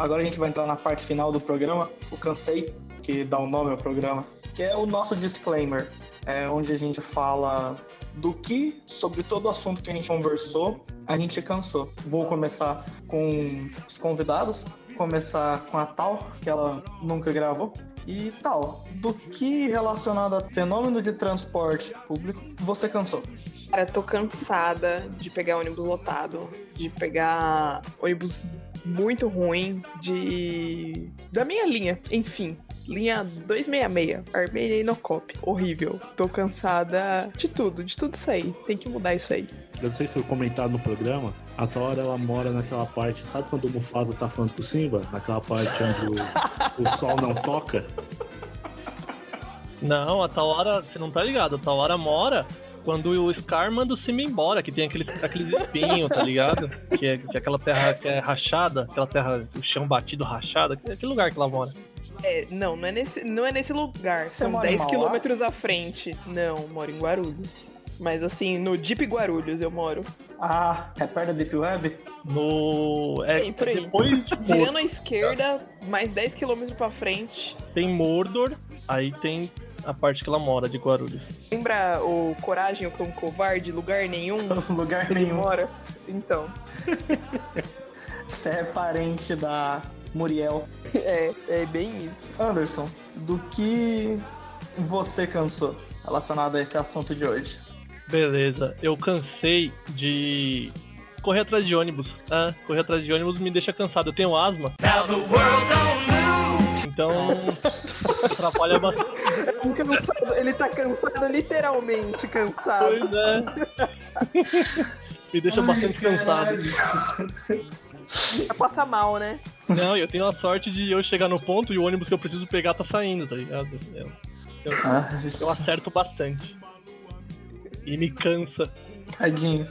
Agora a gente vai entrar na parte final do programa, o Cansei, que dá o nome ao programa, que é o nosso disclaimer, é onde a gente fala do que, sobre todo o assunto que a gente conversou, a gente cansou. Vou começar com os convidados, começar com a Tal, que ela nunca gravou. E tal, do que relacionado a fenômeno de transporte público você cansou? Cara, tô cansada de pegar ônibus lotado, de pegar ônibus muito ruim, de. da minha linha, enfim. Linha 266, Armênia e Nocop. Horrível. Tô cansada de tudo, de tudo isso aí. Tem que mudar isso aí. Eu não sei se foi comentado no programa, a Tora ela mora naquela parte, sabe quando o Mufasa tá falando com o Simba? Naquela parte onde o, o sol não toca? Não, a tal hora, você não tá ligado, a tal hora mora quando o Scar manda o Simba embora, que tem aqueles, aqueles espinhos, tá ligado? Que é, que é aquela terra que é rachada, aquela terra, o chão batido rachada, que é aquele lugar que ela mora. É, não, não é nesse, não é nesse lugar. Você São mora em 10 Mauá? quilômetros à frente. Não, moro em Guarulhos. Mas assim, no Deep Guarulhos eu moro. Ah, é perto da Deep Web? No. É, Bem, por aí. depois de Virando à esquerda, mais 10 quilômetros pra frente. tem Mordor, aí tem a parte que ela mora, de Guarulhos. Lembra o Coragem, o Cão Covarde? Lugar nenhum? Lugar nenhum. mora. Então, Você é parente da Muriel. é, é bem isso. Anderson, do que você cansou relacionado a esse assunto de hoje? Beleza, eu cansei de correr atrás de ônibus. Ah, correr atrás de ônibus me deixa cansado. Eu tenho asma. Então, atrapalha bastante. Ele tá cansado, literalmente cansado. Pois é. Me deixa bastante cansado. Vai passar mal, né? Não, eu tenho a sorte de eu chegar no ponto e o ônibus que eu preciso pegar tá saindo, tá ligado? Eu, eu, Ah, eu acerto bastante. E me cansa. Tadinho.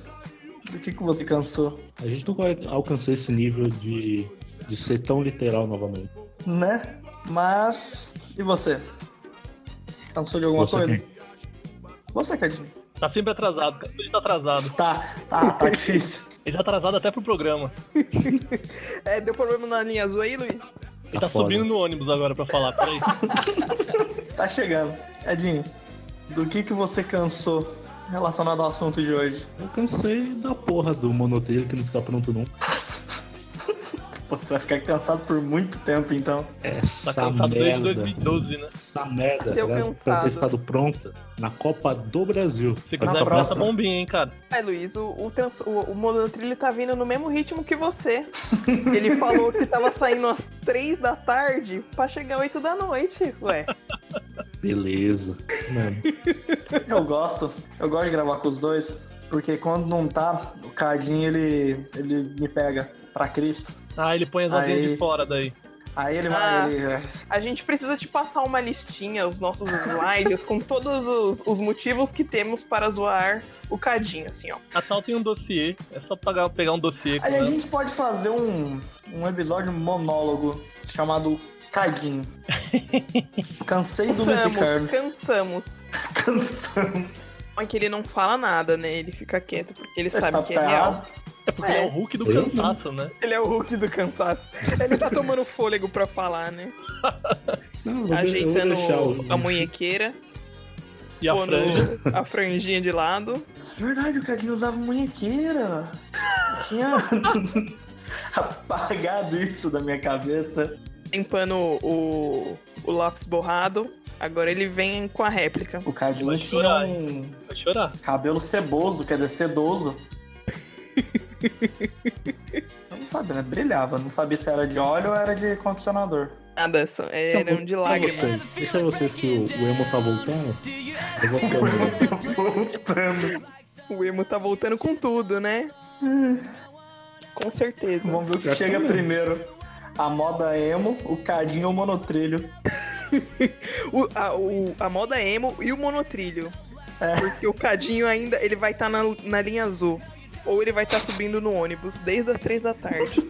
Do que, que você cansou? A gente não vai alcançar esse nível de, de ser tão literal novamente. Né? Mas. E você? Cansou de alguma Você coisa? quem? Você, Cadinho. Tá sempre atrasado, ele tá atrasado. Tá, tá, tá difícil. Ele tá atrasado até pro programa. É, deu problema na linha azul aí, Luiz? Ele tá, foda. subindo no ônibus agora pra falar, peraí. Tá chegando. Edinho, do que, que você cansou relacionado ao assunto de hoje? Eu cansei da porra do monotrilho que não fica pronto nunca. Você vai ficar cansado por muito tempo, então. Tá Essa cansado desde merda. 2012, né? Essa merda Seu era pra ter ficado pronta na Copa do Brasil. Se quiser pronta. bombinha, hein, cara. Ai, Luiz, o, o, trans, o, o monotrilho tá vindo no mesmo ritmo que você. Ele falou que tava saindo às 3 da tarde pra chegar às 8 da noite. Ué, Beleza. Mano, Eu gosto. Eu gosto de gravar com os dois. Porque quando não tá, o Cadinho ele, ele me pega pra Cristo. Ah, ele põe as asinhas Aí. de fora daí. Aí ele Ah. vai. Ele, é, a gente precisa te passar uma listinha, os nossos slides, com todos os, os motivos que temos para zoar o Cadinho, assim, ó. A Tal tem um dossiê. É só pagar, pegar um dossiê. Aí a ela. gente pode fazer um, um episódio monólogo chamado Cadinho. Cansei do Luiz Cansamos, Ricardo. cansamos. Cansamos. Mas que ele não fala nada, né? Ele fica quieto porque ele Você sabe que é real. É porque ele é É. o Hulk do cansaço, né? Ele é o Hulk do cansaço. Ele tá tomando fôlego pra falar, né? não, Ajeitando o- a munhequeira, E a pondo franja. a franjinha de lado. Verdade, o Cadinho usava munhequeira. Tinha apagado isso da minha cabeça. Limpando o, o lápis borrado. Agora ele vem com a réplica. O Cadinho tinha chorar, um Vai chorar. cabelo ceboso, quer dizer, sedoso. Eu não sabia, né? Brilhava. Não sabia se era de óleo ou era de condicionador. Nada, só- eram de Deixa lágrimas. vocês, deixa vocês que o, o emo tá voltando. Eu vou comer. Voltando. O emo tá voltando com tudo, né? Com certeza. Vamos ver o que Já chega também. primeiro. A moda emo, o Cadinho ou o monotrilho. O- a, o- a moda emo e o monotrilho. É. Porque o Cadinho ainda ele vai estar na, na linha azul. Ou ele vai estar subindo no ônibus desde as três da tarde.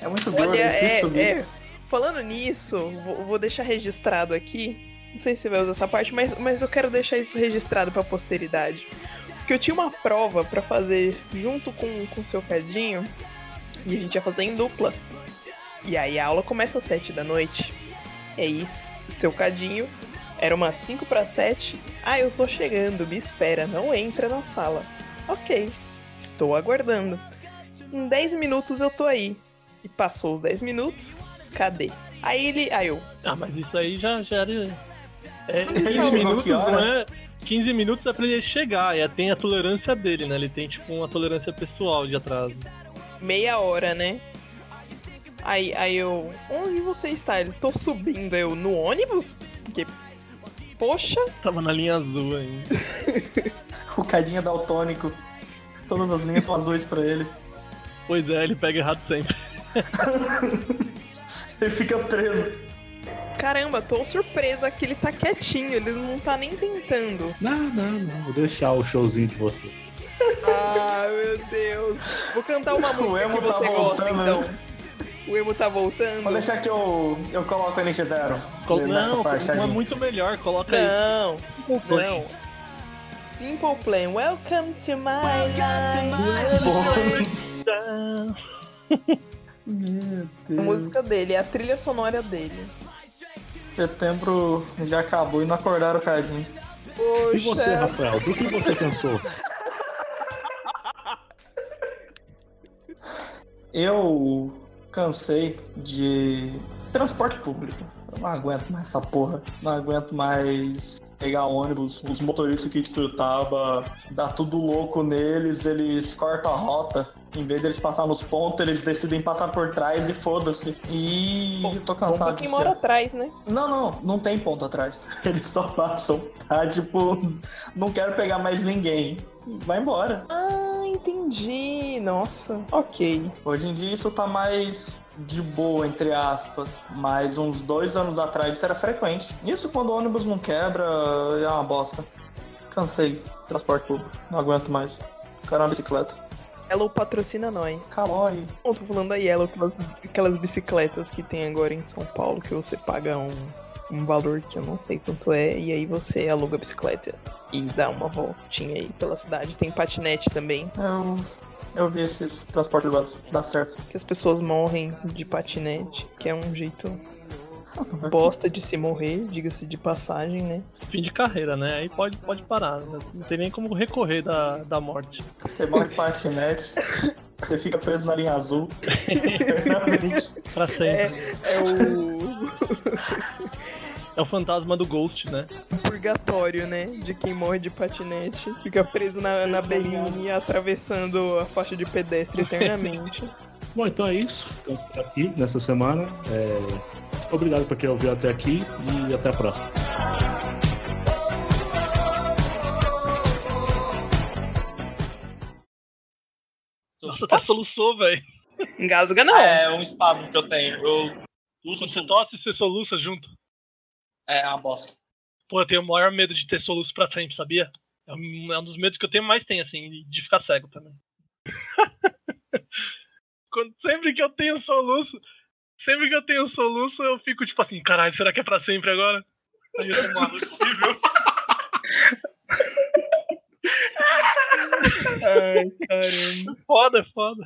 É muito gordo, Olha, é é, subir. é. Falando nisso, vou, vou deixar registrado aqui. Não sei se você vai usar essa parte, mas, mas eu quero deixar isso registrado pra posteridade. Porque eu tinha uma prova pra fazer junto com o seu Cadinho. E a gente ia fazer em dupla. E aí a aula começa às sete da noite. É isso. Seu Cadinho. Era umas 5 para 7. Ah, eu tô chegando, me espera, não entra na sala. Ok, estou aguardando. Em 10 minutos eu tô aí. E passou os 10 minutos, cadê? Aí ele. Aí eu. Ah, mas isso aí já, já era. É, Ele 15 chegou minutos, que horas? não é? 15 minutos é pra ele chegar, e tem a tolerância dele, né? Ele tem tipo uma tolerância pessoal de atraso. Meia hora, né? Aí, aí eu. Onde você está? Ele tô subindo. Eu no ônibus? Porque. Poxa, Tava na linha azul ainda. O Cadinho é daltônico. Todas as linhas são azuis pra ele. Pois é, ele pega errado sempre. Ele fica preso. caramba, tô surpresa que ele tá quietinho, ele não tá nem tentando. Não, não, não. Vou deixar o showzinho de você. Ah, meu Deus. Vou cantar uma O música emo que tá você gosta, voltando, então. né? O emo tá voltando? Pode deixar que eu, eu coloco o NX0. Col- nessa Não, parte, uma muito melhor, coloca aí. Não, Simple Plan. não. Simple Plan, welcome to my life. Meu A música dele, é a trilha sonora dele. Setembro já acabou e não acordaram o Cadinho. Poxa. E você, Rafael? Do que você cansou? Eu cansei de transporte público. Eu não aguento mais essa porra. Não aguento mais pegar ônibus. Os motoristas que Taba dá tudo louco neles, eles cortam a rota. Em vez deles passar nos pontos, eles decidem passar por trás e foda-se. E Bom, tô cansado quem disso. mora atrás, né? Não, não, não tem ponto atrás. Eles só passam. Tá? Tipo, não quero pegar mais ninguém. Vai embora. Ah, entendi. Nossa, ok. Hoje em dia isso tá mais de boa, entre aspas. Mas uns dois anos atrás isso era frequente. Isso quando o ônibus não quebra é uma bosta. Cansei. Transporte público. Não aguento mais. Quero uma bicicleta. Yellow patrocina nós. Calói. Não tô falando da Yellow, aquelas, aquelas bicicletas que tem agora em São Paulo, que você paga um, um valor que eu não sei quanto é, e aí você aluga a bicicleta e dá uma voltinha aí pela cidade. Tem patinete também, Eu, eu vi esses transportes urbanos. Dá certo. que as pessoas morrem de patinete, que é um jeito bosta de se morrer, diga-se de passagem, né? Fim de carreira, né? Aí pode, pode parar. né? Não tem nem como recorrer da, da morte. Você morre de patinete. Você fica preso na linha azul. Pra sempre. É o É o fantasma do Ghost, né? purgatório, né? De quem morre de patinete. Fica preso na, na BN atravessando a faixa de pedestre eternamente. Bom, então é isso. Ficamos por aqui nessa semana. É, Obrigado por quem ouviu até aqui e até a próxima. Nossa, até soluçou, velho. Engasga não. É um espasmo que eu tenho. Eu você tosse, você soluça junto. É uma bosta. Pô, eu tenho o maior medo de ter soluço pra sempre, sabia? É um, é um dos medos que eu tenho mais tenho, assim, de- de ficar cego também. Quando- sempre que eu tenho soluço, sempre que eu tenho soluço, eu fico tipo assim, caralho, será que é pra sempre agora? Aí eu tô maluco, horrível. Ai, caramba. Foda, foda.